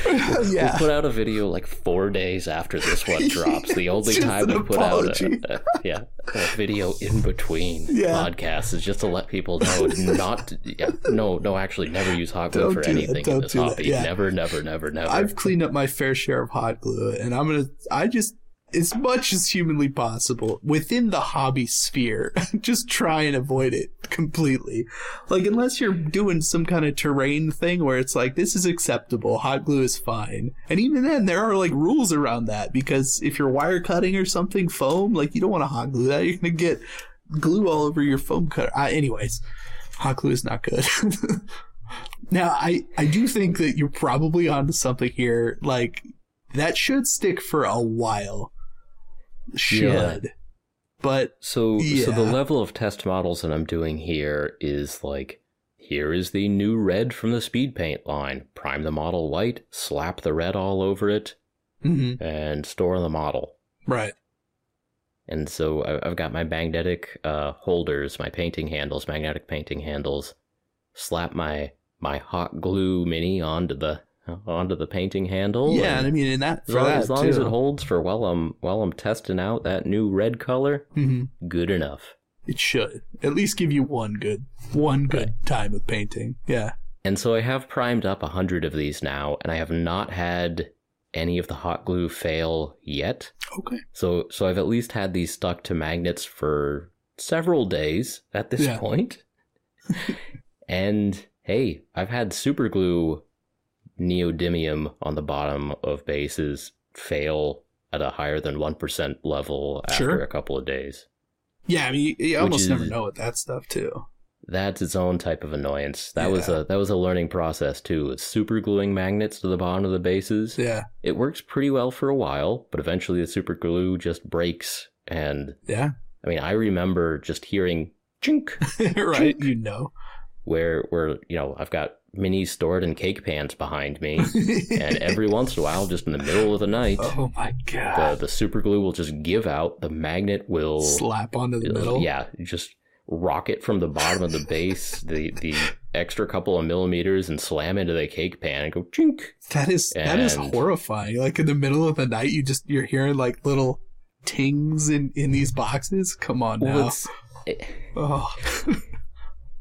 B: We'll put out a video like four days after this one drops. The only time we put
A: apology.
B: out a, a, yeah, a video in between
A: Yeah.
B: podcasts is just to let people know not to, yeah, no no actually never use hot glue
A: Don't
B: for
A: do
B: anything in this hobby.
A: Yeah.
B: Never, never, never, never.
A: I've cleaned up my fair share of hot glue, and I'm gonna. I just as much as humanly possible within the hobby sphere, just try and avoid it completely. Like unless you're doing some kind of terrain thing where it's like this is acceptable, hot glue is fine, and even then there are like rules around that because if you're wire cutting or something foam, like you don't want to hot glue that, you're gonna get glue all over your foam cutter. Uh, anyways, hot glue is not good. Now, I, I do think that you're probably onto something here. Like, that should stick for a while. Should. But,
B: So, yeah. so the level of test models that I'm doing here is like, here is the new red from the speed paint line. Prime the model white, slap the red all over it,
A: mhm,
B: and store the model.
A: right.
B: And so I- I've got my magnetic uh, holders, my painting handles, magnetic painting handles. Slap my my hot glue mini onto the onto the painting handle.
A: Yeah, and I mean, in that,
B: as
A: for
B: long,
A: that,
B: as, long as it holds for while I'm while I'm testing out that new red color,
A: Mhm,
B: good enough.
A: it should. At least give you one good, one good time of painting. Yeah.
B: And so I have primed up a hundred of these now, and I have not had any of the hot glue fail yet.
A: Okay.
B: So so I've at least had these stuck to magnets for several days at this
A: Yeah.
B: point. and hey, I've had super glue neodymium on the bottom of bases fail at a higher than 1% level after
A: Sure.
B: a couple of days.
A: Yeah, I mean, you, you almost never know with that stuff, too.
B: That's its own type of annoyance. That was a that was a learning process too. It's super gluing magnets to the bottom of the bases.
A: Yeah.
B: It works pretty well for a while, but eventually the super glue just breaks and
A: Yeah.
B: I mean, I remember just hearing chink
A: right. You know.
B: where where you know I've got minis stored in cake pans behind me, and every once in a while, just in the middle of the night,
A: oh my
B: the
A: god.
B: the super glue will just give out. The magnet will
A: Slap onto the middle.
B: yeah, just rocket from the bottom of the base, the the extra couple of millimeters, and slam into the cake pan and go chink.
A: That is that is horrifying. Like in the middle of the night, you just you're hearing like little tings in in these boxes. Come on now.
B: Well, it,
A: oh.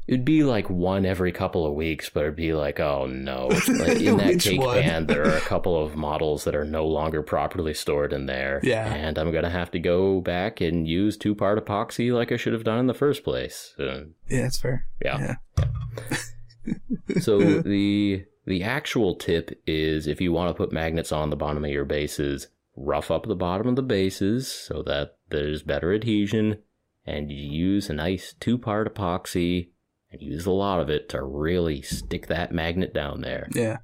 B: It'd be like one every couple of weeks, but it'd be like, oh no. Like in that cake
A: one?
B: pan, there are a couple of models that are no longer properly stored in there.
A: Yeah.
B: And I'm going to have to go back and use two part epoxy like I should have done in the first place. Uh,
A: yeah, that's fair.
B: yeah.
A: Yeah.
B: So the the actual tip is if you want to put magnets on the bottom of your bases, rough up the bottom of the bases so that there's better adhesion, and you use a nice two part epoxy use a lot of it to really stick that magnet down there.
A: Yeah.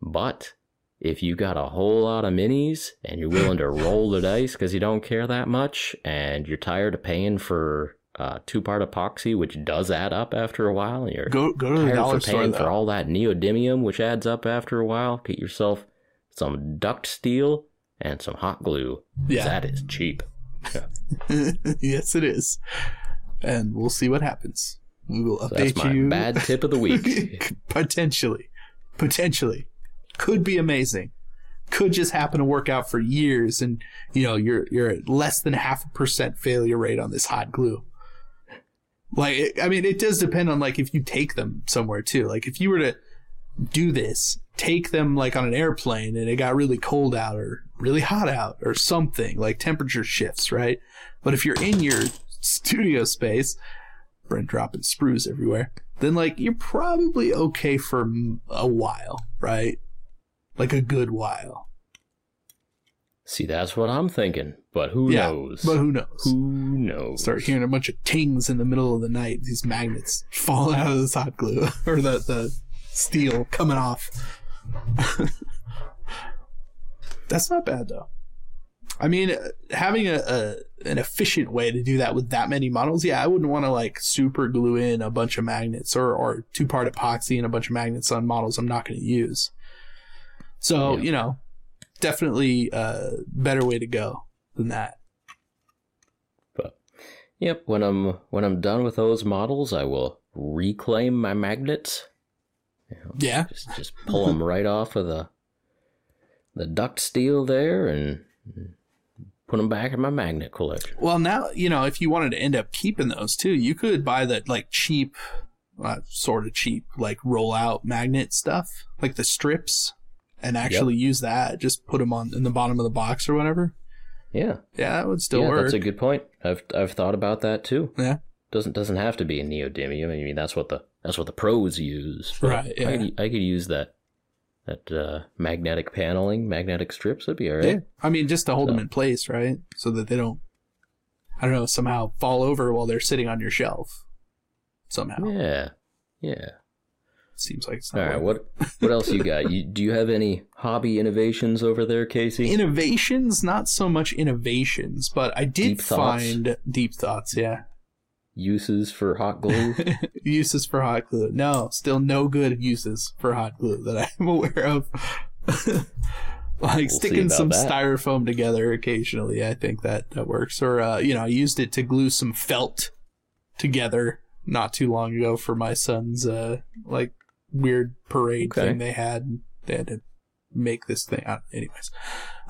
B: But if you got a whole lot of minis and you're willing to roll the dice because you don't care that much and you're tired of paying for uh, two part epoxy, which does add up after a while, and you're
A: Go go to the
B: tired
A: dollar
B: for paying
A: though.
B: for all that neodymium, which adds up after a while. Get yourself some duct steel and some hot glue.
A: Yeah.
B: That is cheap.
A: yes, it is. And we'll see what happens. We will
B: So
A: update
B: that's my
A: you.
B: bad tip of the week.
A: Potentially. Potentially. Could be amazing. Could just happen to work out for years and you know, you're you're at less than half a percent failure rate on this hot glue. Like I mean it does depend on like if you take them somewhere too. Like if you were to do this, take them like on an airplane and it got really cold out or really hot out or something, like temperature shifts, right? But if you're in your studio space, Brent dropping sprues everywhere, then like you're probably okay for a while, right? Like a good while.
B: See, that's what I'm thinking. But who
A: Yeah,
B: knows?
A: But who knows?
B: who knows?
A: Start hearing a bunch of tings in the middle of the night, these magnets falling out of this hot glue or the, the steel coming off. That's not bad though. I mean, uh, having a, a an efficient way to do that with that many models, yeah, I wouldn't want to like super glue in a bunch of magnets or, or two part epoxy and a bunch of magnets on models I'm not going to use. So,
B: Yeah.
A: you know, definitely a better way to go than that.
B: But yep, when I'm when I'm done with those models, I will reclaim my magnets.
A: Yeah.
B: Just just pull them right off of the the duct steel there and put them back in my magnet collection.
A: Well, now, you know, if you wanted to end up keeping those too, you could buy that like cheap, uh, sort of cheap, like roll out magnet stuff, like the strips, and actually use that. Just put them on in the bottom of the box or whatever.
B: Yeah,
A: Yeah, that would still
B: yeah,
A: work.
B: that's a good point. I've I've thought about that too.
A: yeah.
B: Doesn't doesn't have to be a neodymium. I mean, that's what the that's what the pros use.
A: Right, yeah.
B: I could, I could use that that uh, magnetic paneling, magnetic strips. That'd be all right.
A: Yeah. I mean, just to hold them in place, right? So that they don't, I don't know, somehow fall over while they're sitting on your shelf. Somehow.
B: Yeah. Yeah.
A: Seems like it's
B: All right. What what else you got? You do you have any hobby innovations over there, Casey?
A: Innovations, not so much innovations, but I did
B: Deep
A: find deep thoughts, yeah.
B: Uses for hot glue?
A: uses for hot glue. No, still no good uses for hot glue that I'm aware of. like
B: see
A: sticking some
B: that.
A: styrofoam together occasionally, I think that that works. Or uh, you know, I used it to glue some felt together not too long ago for my son's uh like weird parade
B: Okay.
A: thing they had. They had to make this thing out. Anyways,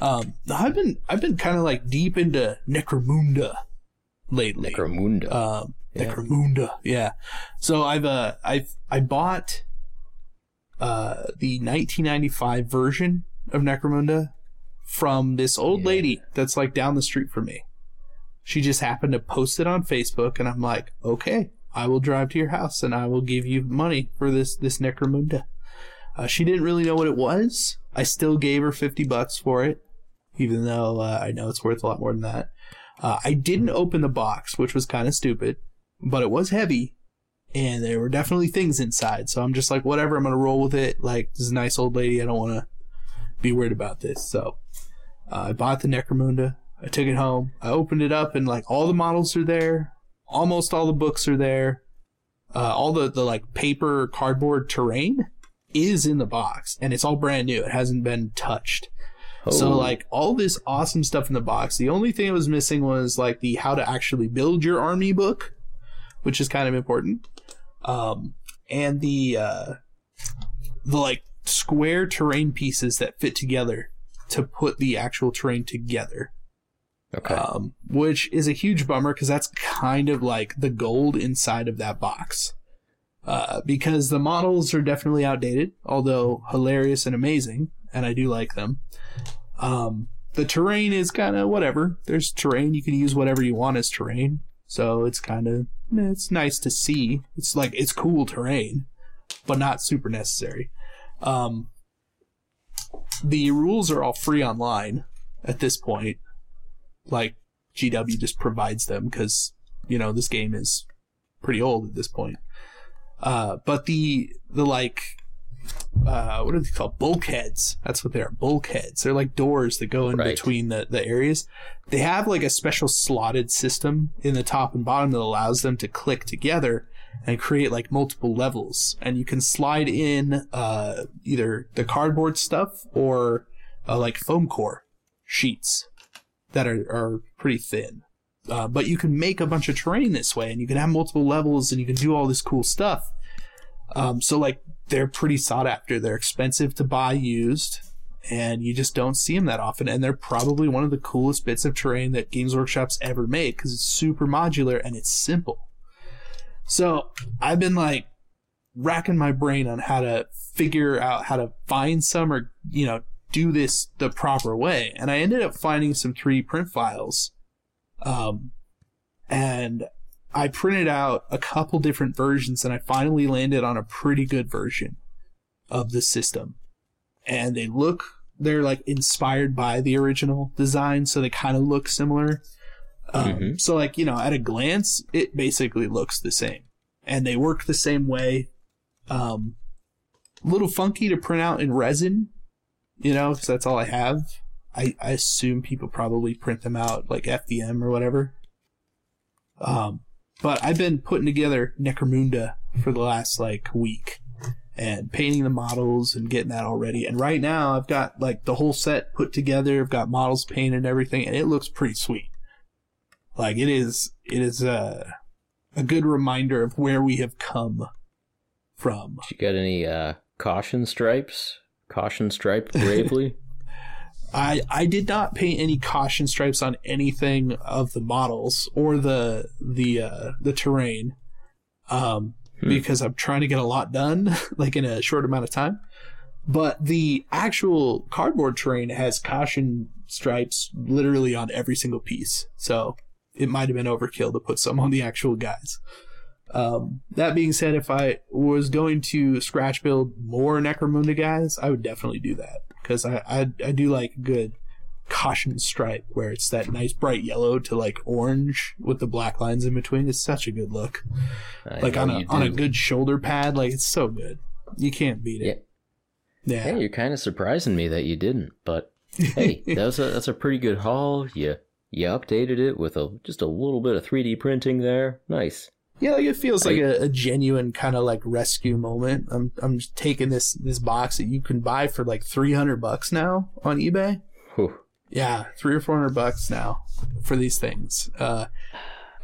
A: um, I've been I've been kind of like deep into Necromunda lately.
B: Necromunda.
A: Um,
B: Yeah.
A: Necromunda, yeah. So I've uh I've I bought uh the 1995 version of Necromunda from this old
B: Yeah.
A: lady that's like down the street from me. She just happened to post it on Facebook, and I'm like, okay, I will drive to your house and I will give you money for this this Necromunda. Uh, she didn't really know what it was. I still gave her 50 bucks for it, even though uh, I know it's worth a lot more than that. Uh, I didn't open the box, which was kind of stupid, but it was heavy, and there were definitely things inside. So I'm just like, whatever, I'm gonna roll with it. Like this is a nice old lady. I don't want to be worried about this. So uh, I bought the Necromunda. I took it home. I opened it up, and like all the models are there. Almost all the books are there. Uh, all the the like paper cardboard terrain is in the box, and it's all brand new. It hasn't been touched. So
B: Oh,
A: like all this awesome stuff in the box. The only thing it was missing was like the how to actually build your army book, which is kind of important. Um, and the uh, the like square terrain pieces that fit together to put the actual terrain together.
B: okay.
A: Um, which is a huge bummer because that's kind of like the gold inside of that box. Uh, because the models are definitely outdated, although hilarious and amazing, and I do like them. Um, the terrain is kind of whatever. There's terrain you can use whatever you want as terrain, so it's kind of it's nice to see. It's like it's cool terrain, but not super necessary. Um, the rules are all free online at this point like GW just provides them because you know this game is pretty old at this point. Uh, but the the like uh, what are they called? Bulkheads. That's what they are. Bulkheads. They're like doors that go in
B: Right.
A: between the, the areas. They have like a special slotted system in the top and bottom that allows them to click together and create like multiple levels. And you can slide in uh, either the cardboard stuff or uh, like foam core sheets that are, are pretty thin. Uh, but you can make a bunch of terrain this way, and you can have multiple levels, and you can do all this cool stuff. Um, so like they're pretty sought after. They're expensive to buy used, and you just don't see them that often. And they're probably one of the coolest bits of terrain that Games Workshop's ever made because it's super modular and it's simple. So I've been like racking my brain on how to figure out how to find some or you know do this the proper way and i ended up finding some 3d print files um and i printed out a couple different versions and i finally landed on a pretty good version of the system. And they look they're like inspired by the original design so they kind of look similar. Um,
B: Mhm.
A: so like you know at a glance it basically looks the same. And they work the same way. Um a little funky to print out in resin you know because that's all i have. I, I assume people probably print them out like FDM or whatever. Um, but I've been putting together Necromunda for the last like week and painting the models and getting that all ready. And right now I've got like the whole set put together. I've got models painted and everything, and it looks pretty sweet. Like it is, it is a a good reminder of where we have come from.
B: Did you got any uh, caution stripes? Caution stripe bravely.
A: I I did not paint any caution stripes on anything of the models or the the uh, the terrain, um, hmm. because I'm trying to get a lot done like in a short amount of time. But the actual cardboard terrain has caution stripes literally on every single piece, so it might have been overkill to put some on the actual guys. Um, that being said, if I was going to scratch build more Necromunda guys, I would definitely do that because I, I I do like a good caution stripe where it's that nice bright yellow to like orange with the black lines in between. It's such a good look. I like on a on a good shoulder pad, like it's so good. You can't beat it.
B: Yeah. yeah. Hey, you're kind of surprising me that you didn't, but hey, that's a that's a pretty good haul. You you updated it with a just a little bit of 3D printing there. Nice.
A: Yeah, like it feels like a, a, genuine kind of like rescue moment. I'm I'm just taking this this box that you can buy for like three hundred bucks now on eBay. Whew. Yeah, three or four hundred bucks now for these things. Uh,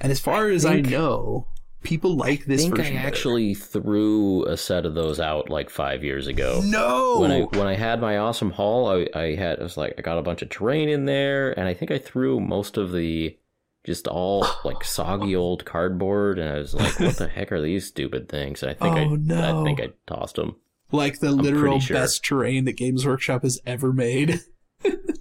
A: and as far I as I know, people like this. I
B: think I actually threw a set of those out like five years ago.
A: No,
B: when I when I had my awesome haul, I, I had I was like I got a bunch of terrain in there, and I think I threw most of the just all like soggy old cardboard, and I was like, "What the heck are these stupid things?" And I think oh, I, no. I think I tossed them.
A: Like the literal sure. best terrain that Games Workshop has ever made.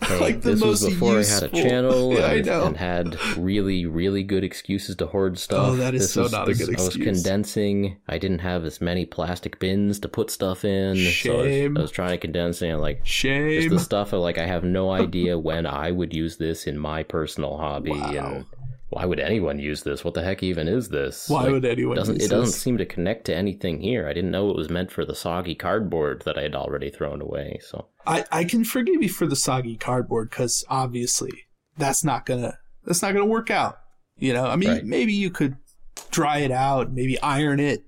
B: Like this was before useful. I had a channel yeah, and, and, had really, really good excuses to hoard oh, stuff.
A: Oh, that is this so was, not this, a good excuse.
B: I was condensing. I didn't have as many plastic bins to put stuff in.
A: Shame. So
B: I was, I was trying to condense and like
A: shame.
B: Just the stuff of like I have no idea when I would use this in my personal hobby wow. and why would anyone use this? What the heck even is this?
A: Why like, would anyone?
B: Doesn't
A: it
B: doesn't seem to connect to anything here? I didn't know it was meant for the soggy cardboard that I had already thrown away. So
A: I I can forgive you for the soggy cardboard because obviously that's not gonna that's not gonna work out. You know, I mean, right. maybe you could dry it out, maybe iron it,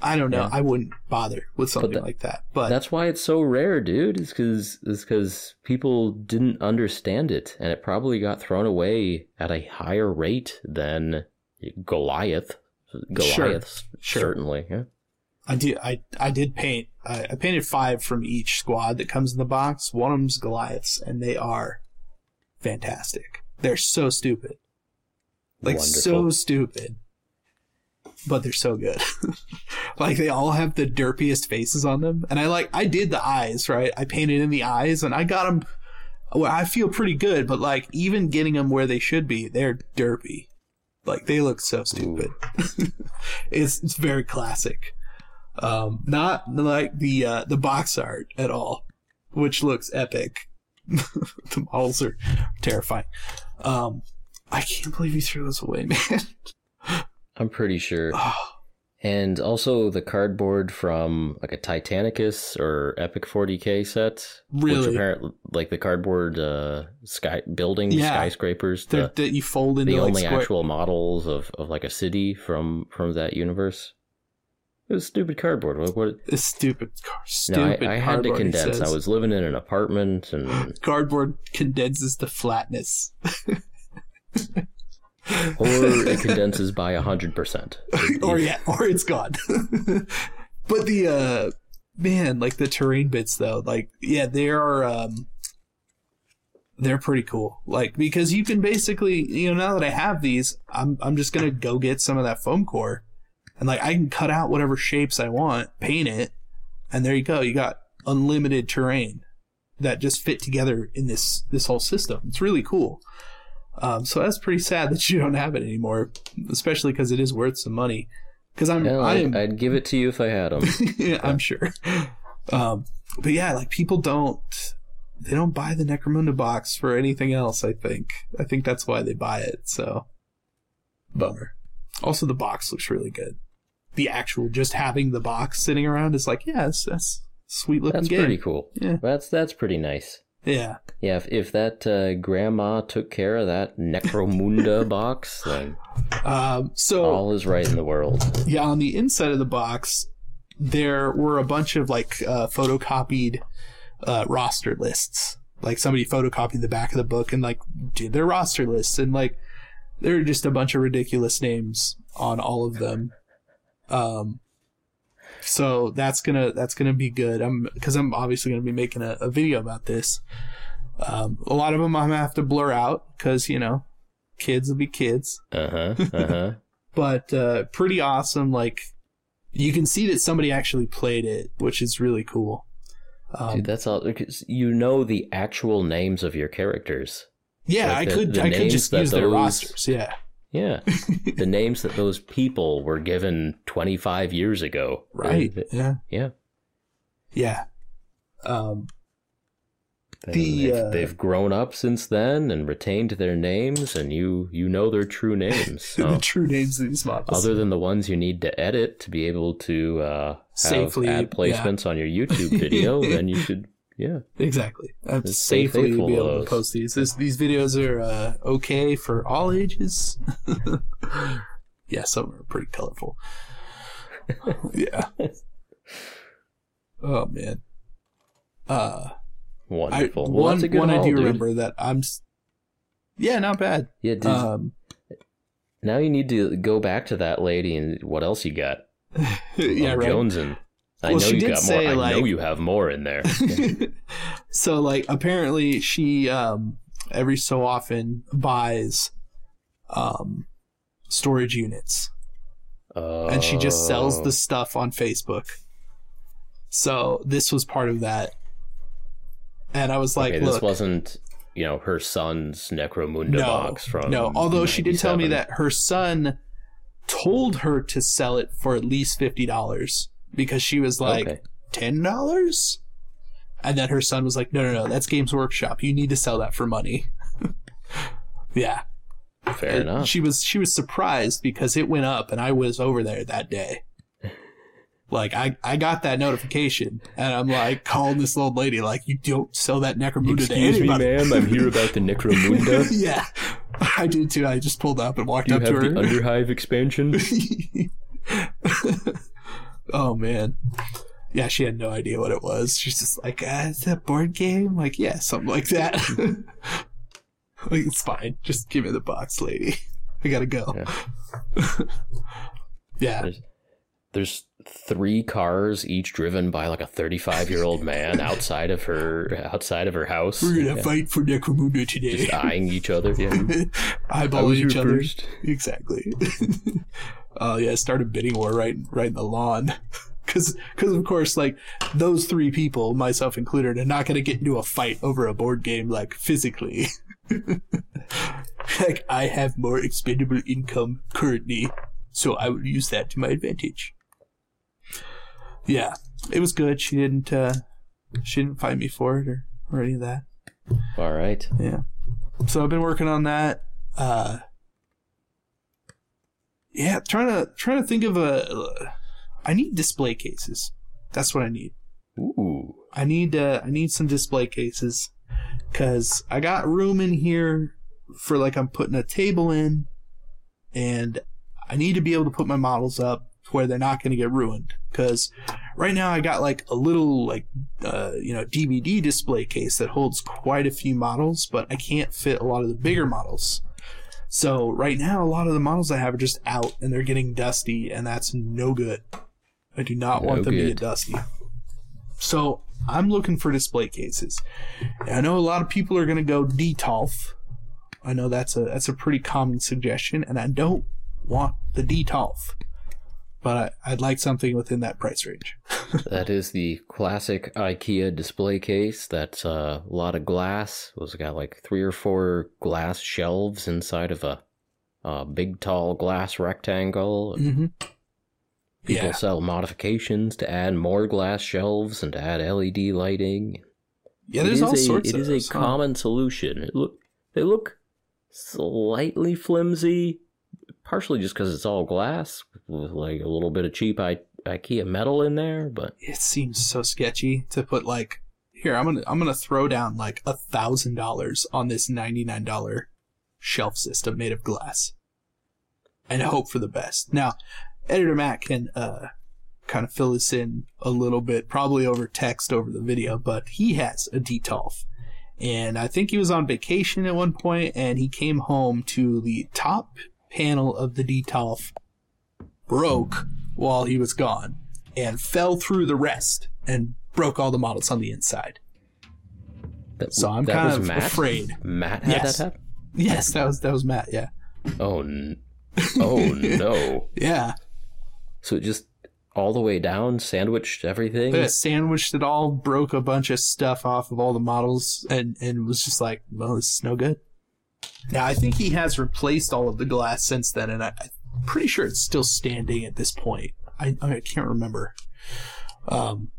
A: I don't know. Yeah. I wouldn't bother with something that, like that. But
B: that's why it's so rare, dude. Is because is because people didn't understand it, and it probably got thrown away at a higher rate than Goliath. Goliath, sure. certainly. Yeah.
A: I did. I I did paint. I, I painted five from each squad that comes in the box. One of them's Goliaths, and they are fantastic. They're so stupid, like Wonderful. so stupid but they're so good. like they all have the derpiest faces on them, and I like I did the eyes right. I painted in the eyes, and I got them. Well, I feel pretty good, but like even getting them where they should be, they're derpy. Like they look so stupid. it's it's very classic. Um, not like the uh, the box art at all, which looks epic. the models are terrifying. Um, I can't believe you threw those away, man.
B: I'm pretty sure. and also the cardboard from like a Titanicus or Epic 40k set.
A: Really?
B: Which apparently, like the cardboard uh, sky building yeah. skyscrapers.
A: The, that you fold into
B: the
A: like
B: only
A: square...
B: actual models of, of like a city from from that universe. It was stupid cardboard. What? what...
A: It's stupid. Stupid.
B: No, I, I had to condense. I was living in an apartment, and
A: cardboard condenses to flatness.
B: or it condenses by a hundred percent.
A: Or yeah, or it's gone. but the uh man, like the terrain bits though, like yeah, they are um they're pretty cool. Like because you can basically, you know, now that I have these, I'm I'm just gonna go get some of that foam core, and like I can cut out whatever shapes I want, paint it, and there you go. You got unlimited terrain that just fit together in this this whole system. It's really cool. Um, so that's pretty sad that you don't have it anymore, especially because it is worth some money. Because I'm,
B: yeah,
A: I am,
B: I'd give it to you if I had them.
A: yeah, I'm sure. Um, but yeah, like people don't, they don't buy the Necromunda box for anything else. I think, I think that's why they buy it. So, bummer. Also, the box looks really good. The actual just having the box sitting around is like, yeah, that's, that's sweet looking.
B: That's
A: game.
B: pretty cool. Yeah, that's that's pretty nice.
A: Yeah.
B: Yeah, if, if that uh, grandma took care of that Necromunda box, then
A: Um, so
B: all is right in the world.
A: yeah, on the inside of the box, there were a bunch of like uh, photocopied uh, roster lists. Like somebody photocopied the back of the book and like did their roster lists, and like there are just a bunch of ridiculous names on all of them. Um, so that's gonna that's gonna be good. I'm because I'm obviously gonna be making a, a video about this. Um, a lot of them I'm gonna have to blur out because you know, kids will be kids
B: Uh huh. Uh huh.
A: but uh, pretty awesome. Like you can see that somebody actually played it, which is really cool. Um,
B: Dude, that's all. Because you know the actual names of your characters.
A: yeah,
B: like
A: I could I could just use their rosters. Yeah,
B: Yeah, the names that those people were given 25 years ago.
A: right.
B: They-
A: Yeah,
B: Yeah.
A: yeah. Um, The,
B: they've,
A: uh,
B: they've grown up since then and retained their names, and you you know their true names. So,
A: the true names of these models.
B: other than the ones you need to edit to be able to uh, have
A: Safely,
B: ad placements on your YouTube video, then you should yeah.
A: exactly.
B: Stay
A: safely be able to post these. This, these videos are uh, okay for all ages. yeah, some are pretty colorful. yeah. Oh man. Uh, I,
B: Wonderful. well,
A: one
B: that's a
A: I do
B: dude.
A: remember that I'm. Yeah, not bad.
B: Yeah, dude,
A: Um,
B: now you need to go back to that lady and what else you got?
A: yeah,
B: Oh,
A: right.
B: Jones and I
A: Well,
B: know
A: she
B: you
A: did
B: got
A: say,
B: more. I know you have more in there.
A: so like apparently she um every so often buys um storage units and she just sells
B: Oh.
A: the stuff on Facebook. So this was part of that. And I was like,
B: okay,
A: look,
B: this wasn't you know her son's Necromunda
A: no,
B: box from
A: no. Although she did tell me that her son told her to sell it for at least fifty dollars because she was like
B: Okay.
A: ten dollars, and then her son was like, no, no, no, that's Games Workshop. You need to sell that for money. yeah,
B: fair
A: And
B: enough.
A: She was she was surprised because it went up, and I was over there that day. Like I, I got that notification, and I'm like calling this old lady, like you don't sell that Necromunda to
B: Excuse me,
A: anybody.
B: ma'am. I'm here about the Necromunda.
A: yeah, I did too. I just pulled up and walked
B: Do you
A: up
B: have
A: to
B: the
A: her.
B: Underhive expansion?
A: Oh man, yeah, she had no idea what it was. She's just like, ah, "Is that board game?" Like, yeah, something like that. like, it's fine. Just give me the box, lady. I gotta go. Yeah.
B: There's, there's three cars, each driven by like a 35 year old man outside of her outside of her house,
A: We're gonna
B: Yeah.
A: fight for Necromunda today.
B: just eyeing each other. Yeah.
A: Eyeballing each other.
B: first.
A: Exactly. Oh yeah, started bidding war right right in the lawn. Cause, cause of course, like those three people, myself included, are not gonna get into a fight over a board game like physically. like I have more expendable income currently, so I will use that to my advantage. Yeah, it was good. She didn't, uh, she didn't fight me for it or, or any of that.
B: All right.
A: Yeah. So I've been working on that. Uh Yeah, trying to trying to think of a I need display cases. That's what I need.
B: Ooh.
A: I need uh I need some display cases cuz I got room in here for like I'm putting a table in and I need to be able to put my models up where they're not going to get ruined cuz right now I got like a little like uh you know DVD display case that holds quite a few models but I can't fit a lot of the bigger models. So right now a lot of the models I have are just out and they're getting dusty and that's no good. I do not
B: No
A: want them to
B: good.
A: get dusty. So I'm looking for display cases. I know a lot of people are going to go Detolf. I know that's a that's a pretty common suggestion, and I don't want the Detolf, but I'd like something within that price range.
B: That is the classic IKEA display case. That's uh, a lot of glass. It's got like three or four glass shelves inside of a, a big, tall glass rectangle.
A: Mm-hmm.
B: People
A: Yeah,
B: sell modifications to add more glass shelves and to add LED lighting.
A: yeah.
B: It
A: There's all
B: a,
A: sorts.
B: It
A: of
B: is a
A: huh?
B: common solution. It look they look slightly flimsy, partially just because it's all glass with like a little bit of cheap I- IKEA metal in there. But
A: It seems so sketchy to put like here I'm gonna I'm gonna throw down like a thousand dollars on this ninety nine dollar shelf system made of glass, and hope for the best. Now, editor Matt can uh, kind of fill this in a little bit, probably over text over the video, but he has a Detolf. And I think he was on vacation at one point and he came home to the top panel of the Detolf broke while he was gone and fell through the rest and broke all the models on the inside.
B: That,
A: So I'm
B: that
A: kind
B: was
A: of
B: Matt?
A: afraid.
B: Matt had
A: Yes.
B: that happen?
A: Yes, that was that was Matt, yeah.
B: Oh, n- oh no.
A: Yeah.
B: So it just all the way down, sandwiched everything?
A: It sandwiched it all, broke a bunch of stuff off of all the models, and, and was just like, well, this is no good. Now, I think he has replaced all of the glass since then, and I, I'm pretty sure it's still standing at this point. I, I can't remember. Um,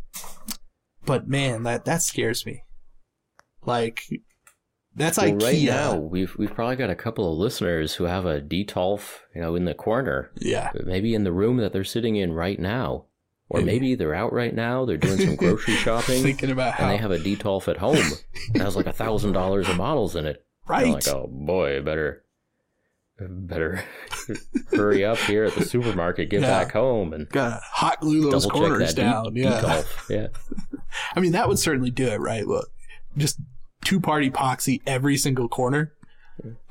A: but man, that, that scares me. Like, that's
B: Well,
A: IKEA.
B: right now, we've we've probably got a couple of listeners who have a Detolf, you know, in the corner,
A: Yeah.
B: maybe in the room that they're sitting in right now, or
A: Maybe.
B: maybe they're out right now. They're doing some grocery shopping,
A: Thinking about how.
B: and they have a Detolf at home. It has like a thousand dollars of models in it. They're
A: right.
B: like, oh boy, better better hurry up here at the supermarket, get
A: Yeah.
B: back home, and
A: Gotta hot glue those corners down.
B: De-
A: yeah.
B: Detolf. Yeah.
A: I mean, that would certainly do it, right? Well, just two part epoxy every single corner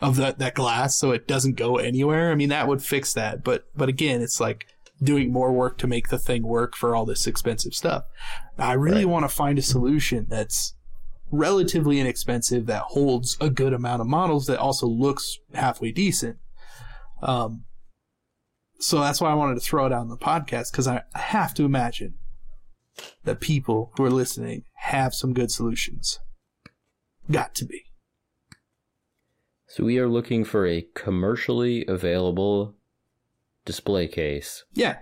A: of that, that glass so it doesn't go anywhere. I mean, that would fix that. But, but again, it's like doing more work to make the thing work for all this expensive stuff. I really
B: Right.
A: want to find a solution that's relatively inexpensive that holds a good amount of models that also looks halfway decent. Um, so that's why I wanted to throw it out on the podcast because I, I have to imagine that people who are listening have some good solutions. Got to be.
B: So we are looking for a commercially available display case
A: Yeah,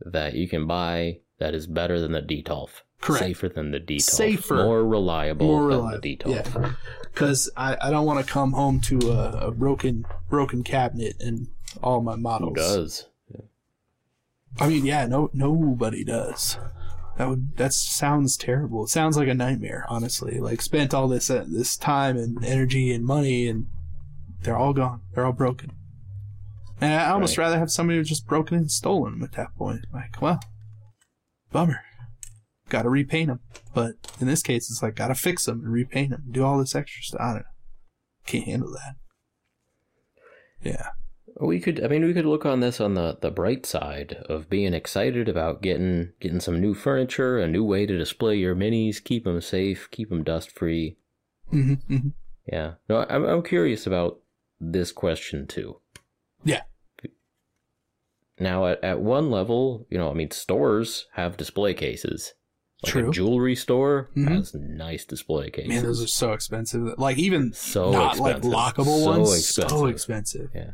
B: that you can buy that is better than the Detolf.
A: Correct.
B: Safer than the Detolf.
A: Safer.
B: More reliable
A: more
B: than
A: reliable.
B: the Detolf.
A: Yeah, because I, I don't want to come home to a, a broken broken cabinet and all my
B: Who
A: models.
B: does?
A: I mean, yeah, no nobody does. That would that sounds terrible. It sounds like a nightmare, honestly. Like spent all this uh, this time and energy and money, and they're all gone. They're all broken. And I almost
B: Right.
A: rather have somebody who's just broken and stolen them at that point. Like, well, bummer. Got to repaint them. But in this case, it's like got to fix them and repaint them. Do all this extra stuff. I don't know. Can't handle that. Yeah.
B: We could. I mean, we could look on this on the the bright side of being excited about getting getting some new furniture, a new way to display your minis, keep them safe, keep them dust free.
A: hmm hmm
B: Yeah. No, I'm I'm curious about this question too.
A: Yeah.
B: Now, at, at one level, you know, I mean, stores have display cases. Like
A: True.
B: a jewelry store
A: Mhm.
B: has nice display cases.
A: Man, those are so expensive. Like even
B: so
A: not
B: expensive.
A: like lockable
B: so
A: ones.
B: Expensive.
A: So expensive.
B: Yeah.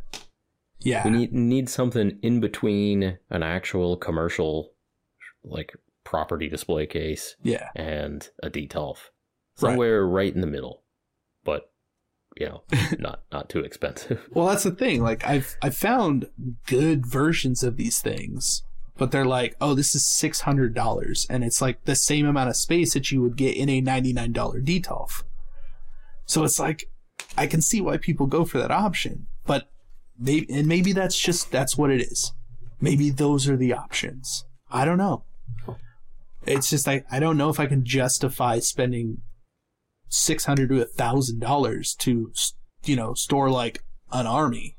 A: Yeah.
B: We need need something in between an actual commercial, like property display case
A: yeah.
B: and a Detolf.
A: Right.
B: Somewhere right in the middle, but you know, not not too expensive.
A: Well, that's the thing. Like I've I've found good versions of these things, but they're like, oh, this is six hundred dollars, and it's like the same amount of space that you would get in a ninety nine dollar Detolf. So it's like, I can see why people go for that option, but maybe and maybe that's just that's what it is. Maybe those are the options. I don't know. It's just I I don't know if I can justify spending six hundred to a thousand dollars to you know store like an army.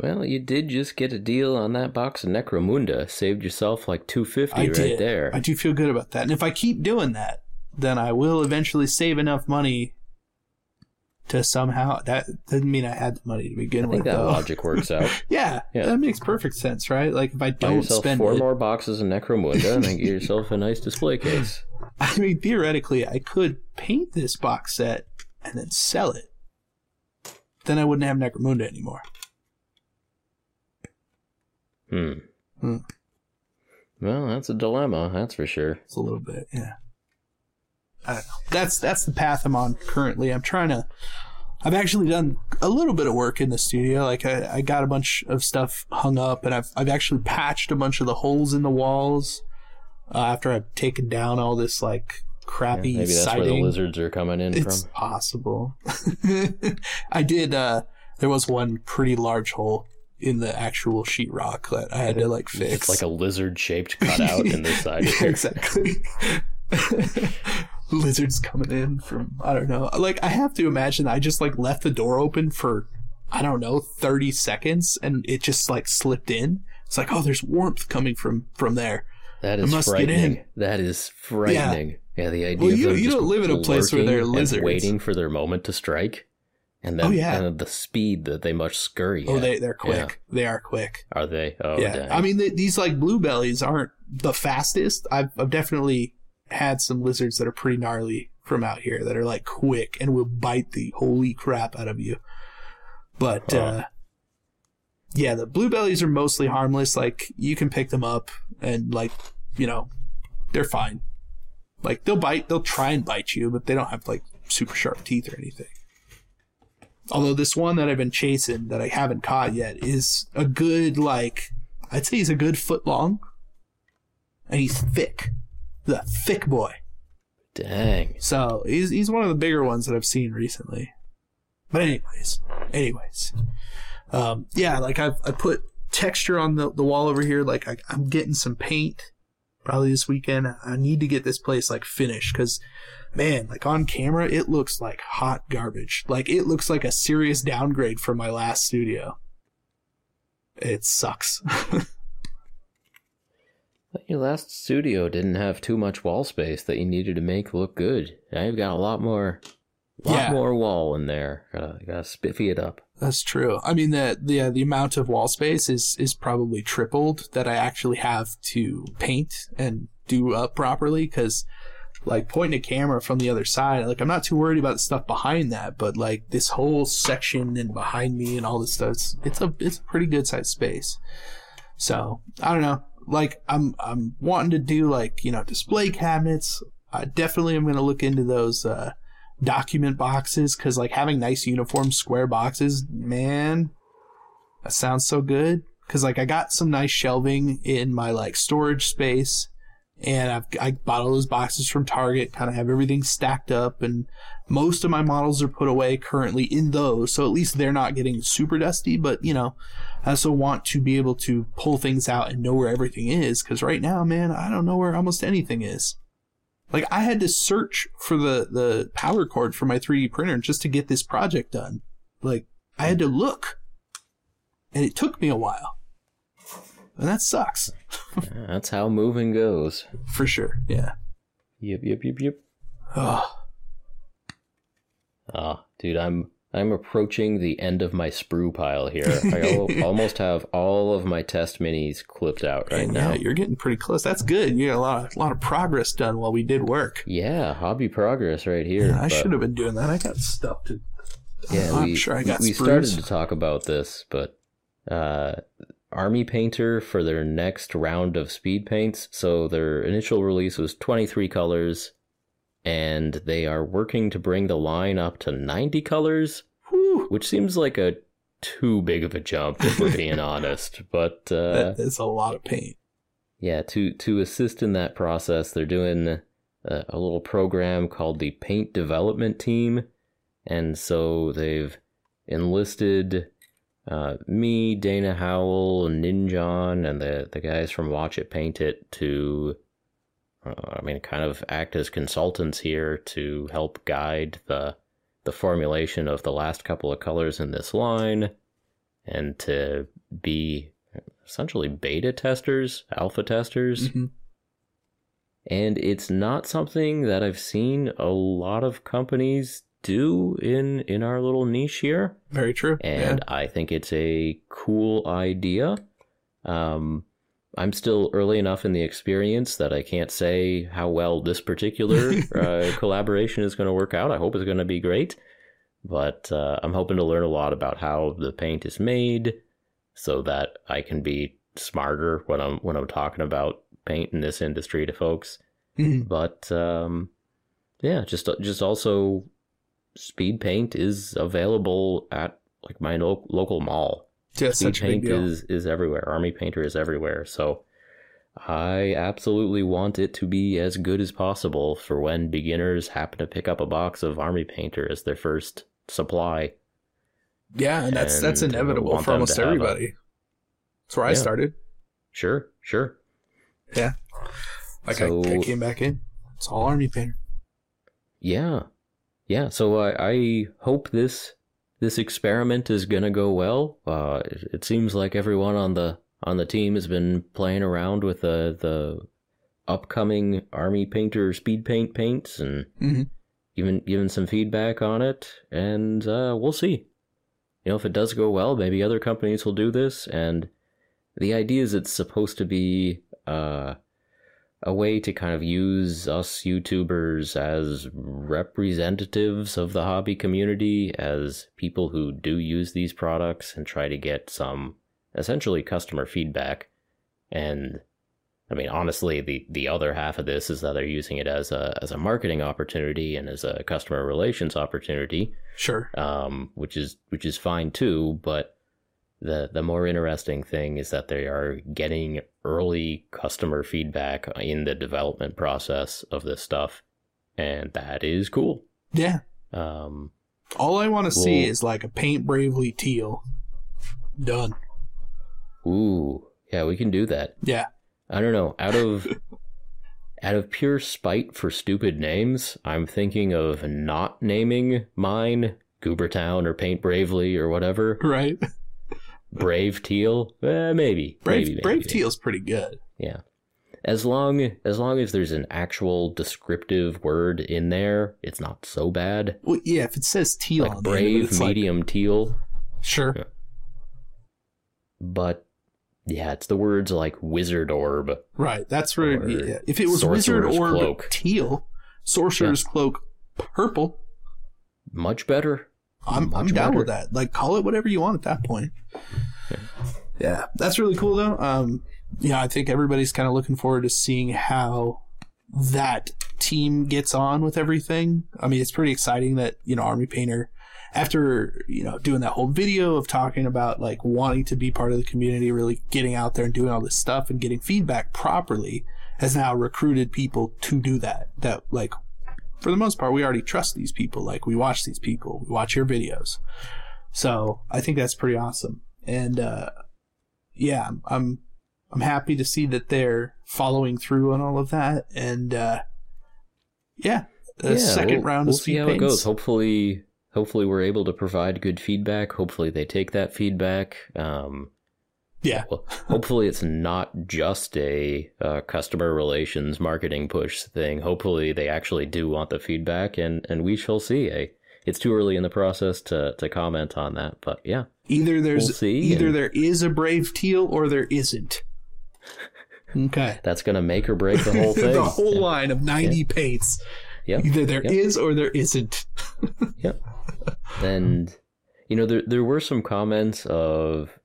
B: Well, you did just get a deal on that box of Necromunda. Saved yourself like two fifty
A: I
B: right
A: did.
B: there.
A: I do feel good about that, and if I keep doing that, then I will eventually save enough money to somehow. That didn't mean I had the money to begin
B: I think
A: with.
B: that
A: though.
B: logic works out.
A: yeah,
B: Yeah.
A: that makes perfect sense, right? Like if I don't
B: yourself
A: spend
B: four
A: it,
B: more boxes of Necromunda and then get yourself a nice display case.
A: I mean, theoretically, I could paint this box set and then sell it. Then I wouldn't have Necromunda anymore.
B: Hmm.
A: Hmm.
B: Well, that's a dilemma, that's for sure.
A: It's a little bit, yeah. I don't know. That's that's the path I'm on currently. I'm trying to. I've actually done a little bit of work in the studio. Like I, I got a bunch of stuff hung up, and I've I've actually patched a bunch of the holes in the walls uh, after I've taken down all this like crappy
B: Maybe that's
A: siding.
B: where the lizards are coming in
A: It's
B: from.
A: possible. I did. uh There was one pretty large hole in the actual sheetrock that I had to like fix.
B: It's like a lizard shaped cutout in the side.
A: Yeah, exactly. Lizards coming in from I don't know. Like I have to imagine I just like left the door open for I don't know thirty seconds and it just like slipped in. It's like oh, there's warmth coming from from there.
B: That is frightening.
A: in.
B: That is frightening. Yeah, the idea
A: Well, you- you don't live in a place where there are lizards.
B: waiting for their moment to strike, and then
A: Oh, yeah.
B: and the speed that they must scurry.
A: Oh,
B: at.
A: they they're quick.
B: Yeah.
A: They are quick.
B: are they? Oh,
A: yeah,
B: dang.
A: I mean th these like bluebellies aren't the fastest. I've I've definitely had some lizards that are pretty gnarly from out here that are like quick and will bite the holy crap out of you. But
B: Oh.
A: uh, yeah, the bluebellies are mostly harmless. Like you can pick them up and like you know they're fine. Like they'll bite, they'll try and bite you, but they don't have like super sharp teeth or anything. Although this one that I've been chasing that I haven't caught yet is a good like I'd say he's a good foot long. And he's thick. The thick boy.
B: dang.
A: So he's he's one of the bigger ones that I've seen recently. But anyways, anyways, um, yeah, like I've I put texture on the the wall over here. Like I, I'm getting some paint probably this weekend. I need to get this place like finished because man, like on camera, it looks like hot garbage. Like it looks like a serious downgrade from my last studio. It sucks.
B: But Your last studio didn't have too much wall space that you needed to make look good. Now you've got a lot more, lot
A: Yeah.
B: more wall in there. Gotta, gotta spiffy it up.
A: That's true. I mean, the the uh, the amount of wall space is is probably tripled that I actually have to paint and do up properly because, like, pointing a camera from the other side, like I'm not too worried about the stuff behind that, but like this whole section and behind me and all this stuff, it's, it's a it's a pretty good sized space. So I don't know. Like I'm I'm wanting to do like you know display cabinets. I definitely am going to look into those. uh document boxes because like having nice uniform square boxes man that sounds so good because like i got some nice shelving in my like storage space and i've i bought all those boxes from target kind of have everything stacked up and most of my models are put away currently in those so at least they're not getting super dusty but you know i also want to be able to pull things out and know where everything is because right now man i don't know where almost anything is like I had to search for the the power cord for my 3D printer just to get this project done. Like I had to look, and it took me a while, and that sucks
B: Yeah, That's how moving goes.
A: for sure. Yeah.
B: Yep, yep, yep, yep.
A: Oh,
B: Ah, dude, I'm I'm approaching the end of my sprue pile here. I almost have all of my test minis clipped out right
A: and
B: now.
A: yeah, you're getting pretty close. That's good. You got a lot of, a lot of progress done while we did work.
B: Yeah, hobby progress right here.
A: Yeah, I should have been doing that. I got stuff to.
B: Yeah,
A: I'm
B: we,
A: sure I
B: we-
A: got
B: we
A: sprues.
B: started to talk about this, but uh, Army Painter for their next round of speed paints. So their initial release was 23 colors, and they are working to bring the line up to 90 colors,
A: Whew,
B: which seems like a too big of a jump if we're being honest. But uh,
A: that is a lot of paint.
B: yeah, to to assist in that process, they're doing a, a little program called the Paint Development Team, and so they've enlisted uh, me, Dana Howell, Ninjon, and the the guys from Watch It Paint It to, uh, I mean, kind of act as consultants here to help guide the the formulation of the last couple of colors in this line, and to be essentially beta testers, alpha testers.
A: Mhm.
B: And it's not something that I've seen a lot of companies do in in our little niche here.
A: Very true.
B: And I think it's a cool idea. Um I'm still early enough in the experience that I can't say how well this particular uh, collaboration is going to work out. I hope it's going to be great, but uh, I'm hoping to learn a lot about how the paint is made, so that I can be smarter when I'm when I'm talking about paint in this industry to folks.
A: Mhm.
B: But um, yeah, just just also speed paint is available at like my lo- local mall.
A: Just
B: Speed
A: such a big
B: paint is is everywhere. Army painter is everywhere. So I absolutely want it to be as good as possible for when beginners happen to pick up a box of Army Painter as their first supply.
A: Yeah, and that's that's inevitable for almost
B: have a-
A: everybody. That's where I started.
B: Sure, sure.
A: Yeah. Like
B: So-
A: I, I came back in. It's all army painter.
B: Yeah, yeah. So I, I hope this this experiment is gonna go well. Uh, it, it seems like everyone on the on the team has been playing around with the the upcoming Army Painter speed paint paints and
A: hmm
B: given given some feedback on it, and uh, we'll see. You know, if it does go well, maybe other companies will do this. And the idea is it's supposed to be uh, a way to kind of use us YouTubers as representatives of the hobby community, as people who do use these products, and try to get some essentially customer feedback. And I mean, honestly, the the other half of this is that they're using it as a as a marketing opportunity and as a customer relations opportunity,
A: Sure.
B: um, which is which is fine too. But the the more interesting thing is that they are getting early customer feedback in the development process of this stuff, and that is cool.
A: Yeah.
B: Um,
A: All I want to see is like a paint bravely teal. Done.
B: ooh, yeah, we can do that.
A: Yeah.
B: I don't know. Out of out of pure spite for stupid names, I'm thinking of not naming mine Goobertown or Paint Bravely or whatever.
A: Right.
B: Brave Teal, eh, maybe.
A: Brave
B: maybe,
A: Brave
B: maybe.
A: teal's pretty good.
B: Yeah. As long as long as there's an actual descriptive word in there, it's not so bad.
A: Well, yeah. If it says teal
B: Like
A: on the end
B: brave,
A: it's like-
B: medium teal,
A: sure.
B: Yeah. but yeah, it's the words like wizard orb.
A: Right. That's where.
B: Or
A: Yeah. If it was wizard orb
B: Cloak.
A: teal, sorcerer's cloak purple,
B: Much better.
A: I'm I'm down with that. Like call it whatever you want at that point. Yeah, that's really cool though. Um, yeah, I think everybody's kind of looking forward to seeing how that team gets on with everything. I mean, it's pretty exciting that you know Army Painter, after you know doing that whole video of talking about like wanting to be part of the community, really getting out there and doing all this stuff and getting feedback properly, has now recruited people to do that. That like for the most part, we already trust these people. Like we watch these people, we watch your videos. So I think that's pretty awesome. And, uh, yeah, I'm, I'm, happy to see that they're following through on all of that. And, uh, yeah, the
B: Yeah,
A: second
B: we'll,
A: round
B: we'll
A: of
B: see how it goes. Hopefully, hopefully we're able to provide good feedback. Hopefully they take that feedback. Um,
A: Yeah.
B: well, hopefully it's not just a uh, customer relations marketing push thing. Hopefully they actually do want the feedback, and and we shall see. Eh? It's too early in the process to to comment on that, but yeah,
A: Either there's,
B: We'll
A: either
B: and-
A: there is a brave teal or there isn't. Okay.
B: that's gonna make or break the whole thing.
A: the whole line of 90 paints.
B: Yep.
A: Either there
B: Yep.
A: is or there isn't.
B: Yep. And you know, there there were some comments of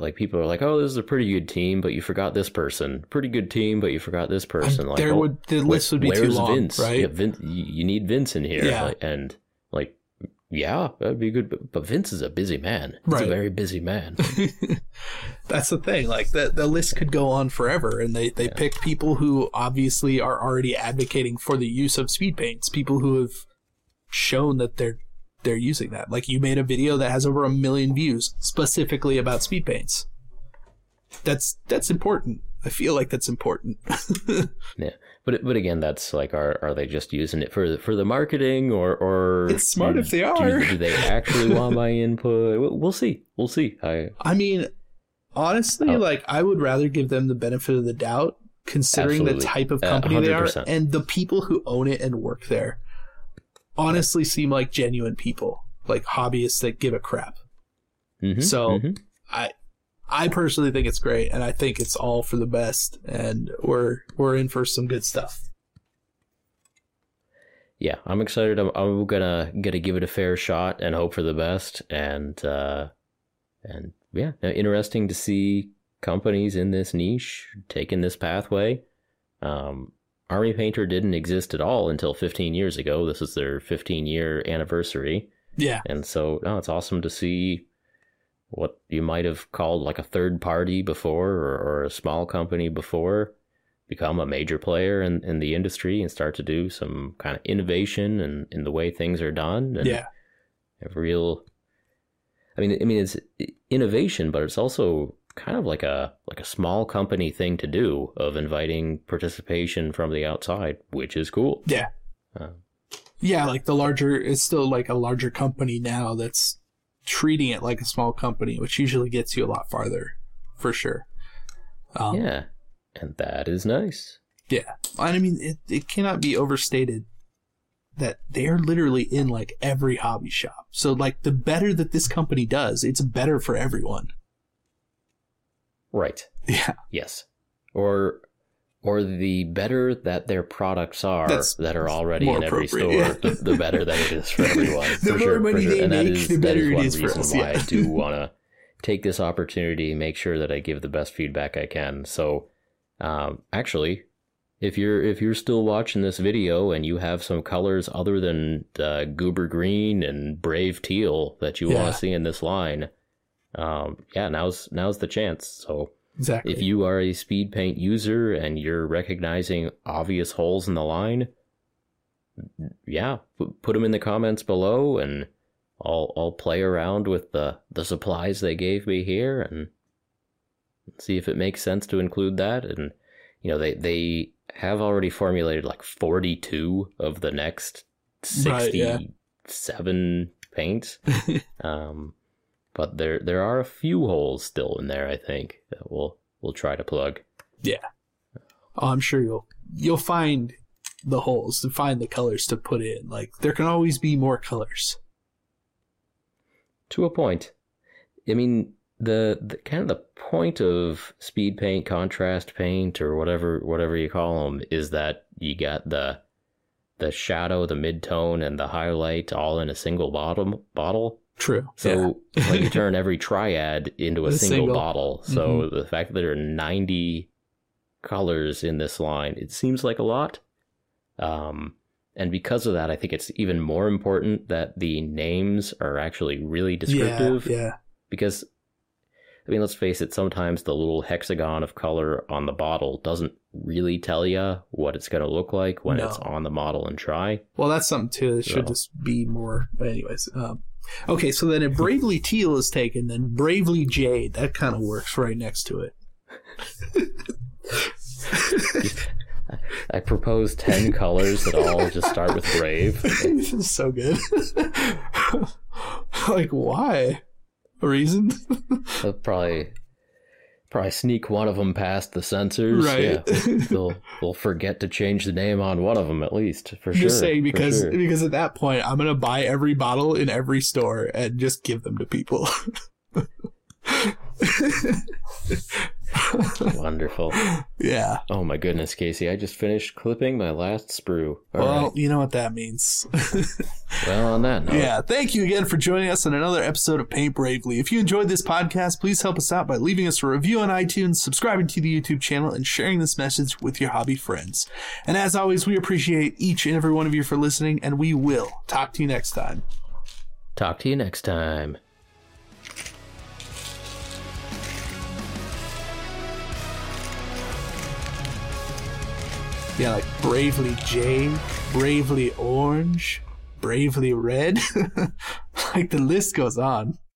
B: like people are like, "Oh, this is a pretty good team, but you forgot this person. Pretty good team, but you forgot this person." Like,
A: there
B: oh,
A: would the list would be too long,
B: Vince?
A: right?
B: Yeah, Vince, you need Vince in here.
A: Yeah.
B: Like, and like, yeah, that'd be good. But, but Vince is a busy man. He's
A: Right.
B: a very busy man.
A: That's the thing. Like the the list could go on forever, and they they pick people who obviously are already advocating for the use of speed paints. People who have shown that they're they're using that. Like you made a video that has over a million views specifically about speed paints. That's that's important. I feel like that's important.
B: yeah, but but again, that's like, are are they just using it for the, for the marketing, or or
A: It's smart
B: do-
A: if they are.
B: Do, they actually want my input? We'll, see. We'll see. I
A: I mean, honestly,
B: Oh.
A: like I would rather give them the benefit of the doubt, considering
B: Absolutely.
A: the type of
B: Uh,
A: company they are and the people who own it and work there. Honestly, seem like genuine people, like hobbyists that give a crap.
B: mhm,
A: So-
B: mhm.
A: I, I personally think it's great, and I think it's all for the best, and we're we're in for some good stuff.
B: yeah, I'm excited. I'm, I'm gonna gonna give it a fair shot and hope for the best. And uh, and yeah, interesting to see companies in this niche taking this pathway. Um, Army Painter didn't exist at all until 15 years ago. This is their 15 year anniversary,
A: Yeah,
B: and so no, it's awesome to see what you might have called like a third party before or, or a small company before become a major player in, in the industry and start to do some kind of innovation and in the way things are done and
A: Yeah.
B: have real I mean I mean it's innovation but it's also kind of like a like a small company thing to do of inviting participation from the outside which is cool
A: Yeah.
B: Uh,
A: Yeah, like the larger, it's still like a larger company now that's treating it like a small company, which usually gets you a lot farther, for sure. Um,
B: yeah and that is nice
A: Yeah. And I mean, it, it cannot be overstated that they're literally in like every hobby shop. So, like, the better that this company does, it's better for everyone.
B: Right
A: Yeah.
B: Yes. Or or the better that their products are
A: That's
B: that are already in every store,
A: yeah.
B: the, the better that it is for everyone.
A: The
B: for
A: more
B: sure,
A: money
B: sure.
A: they
B: and
A: make,
B: is,
A: the better
B: is
A: it is for
B: reason
A: us,
B: why
A: yeah.
B: I do want to take this opportunity, make sure that I give the best feedback I can. So, um, actually, if you're if you're still watching this video and you have some colors other than uh, goober green and brave teal that you
A: Yeah.
B: want to see in this line, um, yeah, now's now's the chance. So
A: Exactly.
B: if you are a speed paint user and you're recognizing obvious holes in the line, yeah, put them in the comments below and I'll I'll play around with the the supplies they gave me here and see if it makes sense to include that and you know they they have already formulated like 42 of the next
A: Right, yeah.
B: 67 paints um, but there there are a few holes still in there. I think that we'll we'll try to plug.
A: oh, I'm sure you'll you'll find the holes to find the colors to put in. Like, there can always be more colors.
B: To a point. I mean, the, the kind of the point of speed paint, contrast paint, or whatever whatever you call them, is that you got the the shadow, the mid-tone, and the highlight all in a single bottom bottle.
A: True.
B: So it's like you turn every triad into a
A: A
B: single,
A: single.
B: bottle. So the fact that there are 90 colors in this line, it seems like a lot. Um, and because of that, I think it's even more important that the names are actually really descriptive.
A: Yeah. Yeah.
B: Because, I mean, let's face it, sometimes the little hexagon of color on the bottle doesn't really tell you what it's going to look like when it's on the model and try.
A: Well, that's something too. It should
B: So-
A: just be more. But anyways, um, okay. So then, if Bravely Teal is taken, then Bravely Jade that kind of works right next to it.
B: I propose 10 colors that all just start with brave.
A: this is so good. like, why? A reason?
B: Probably probably sneak one of them past the censors.
A: Right.
B: Yeah. they'll they'll forget to change the name on one of them at least for sure.
A: just saying because
B: sure.
A: because at that point, I'm gonna buy every bottle in every store and just give them to people.
B: wonderful.
A: yeah.
B: Oh my goodness, Casey! I just finished clipping my last sprue. All
A: well,
B: right.
A: you know what that means.
B: well, on that note,
A: Yeah, thank you again for joining us on another episode of Paint Bravely. If you enjoyed this podcast, please help us out by leaving us a review on iTunes, subscribing to the YouTube channel, and sharing this message with your hobby friends. And as always, we appreciate each and every one of you for listening, and we will talk to you next time.
B: talk to you next time.
A: Yeah, like Bravely Jade, Bravely Orange, Bravely Red. like the list goes on.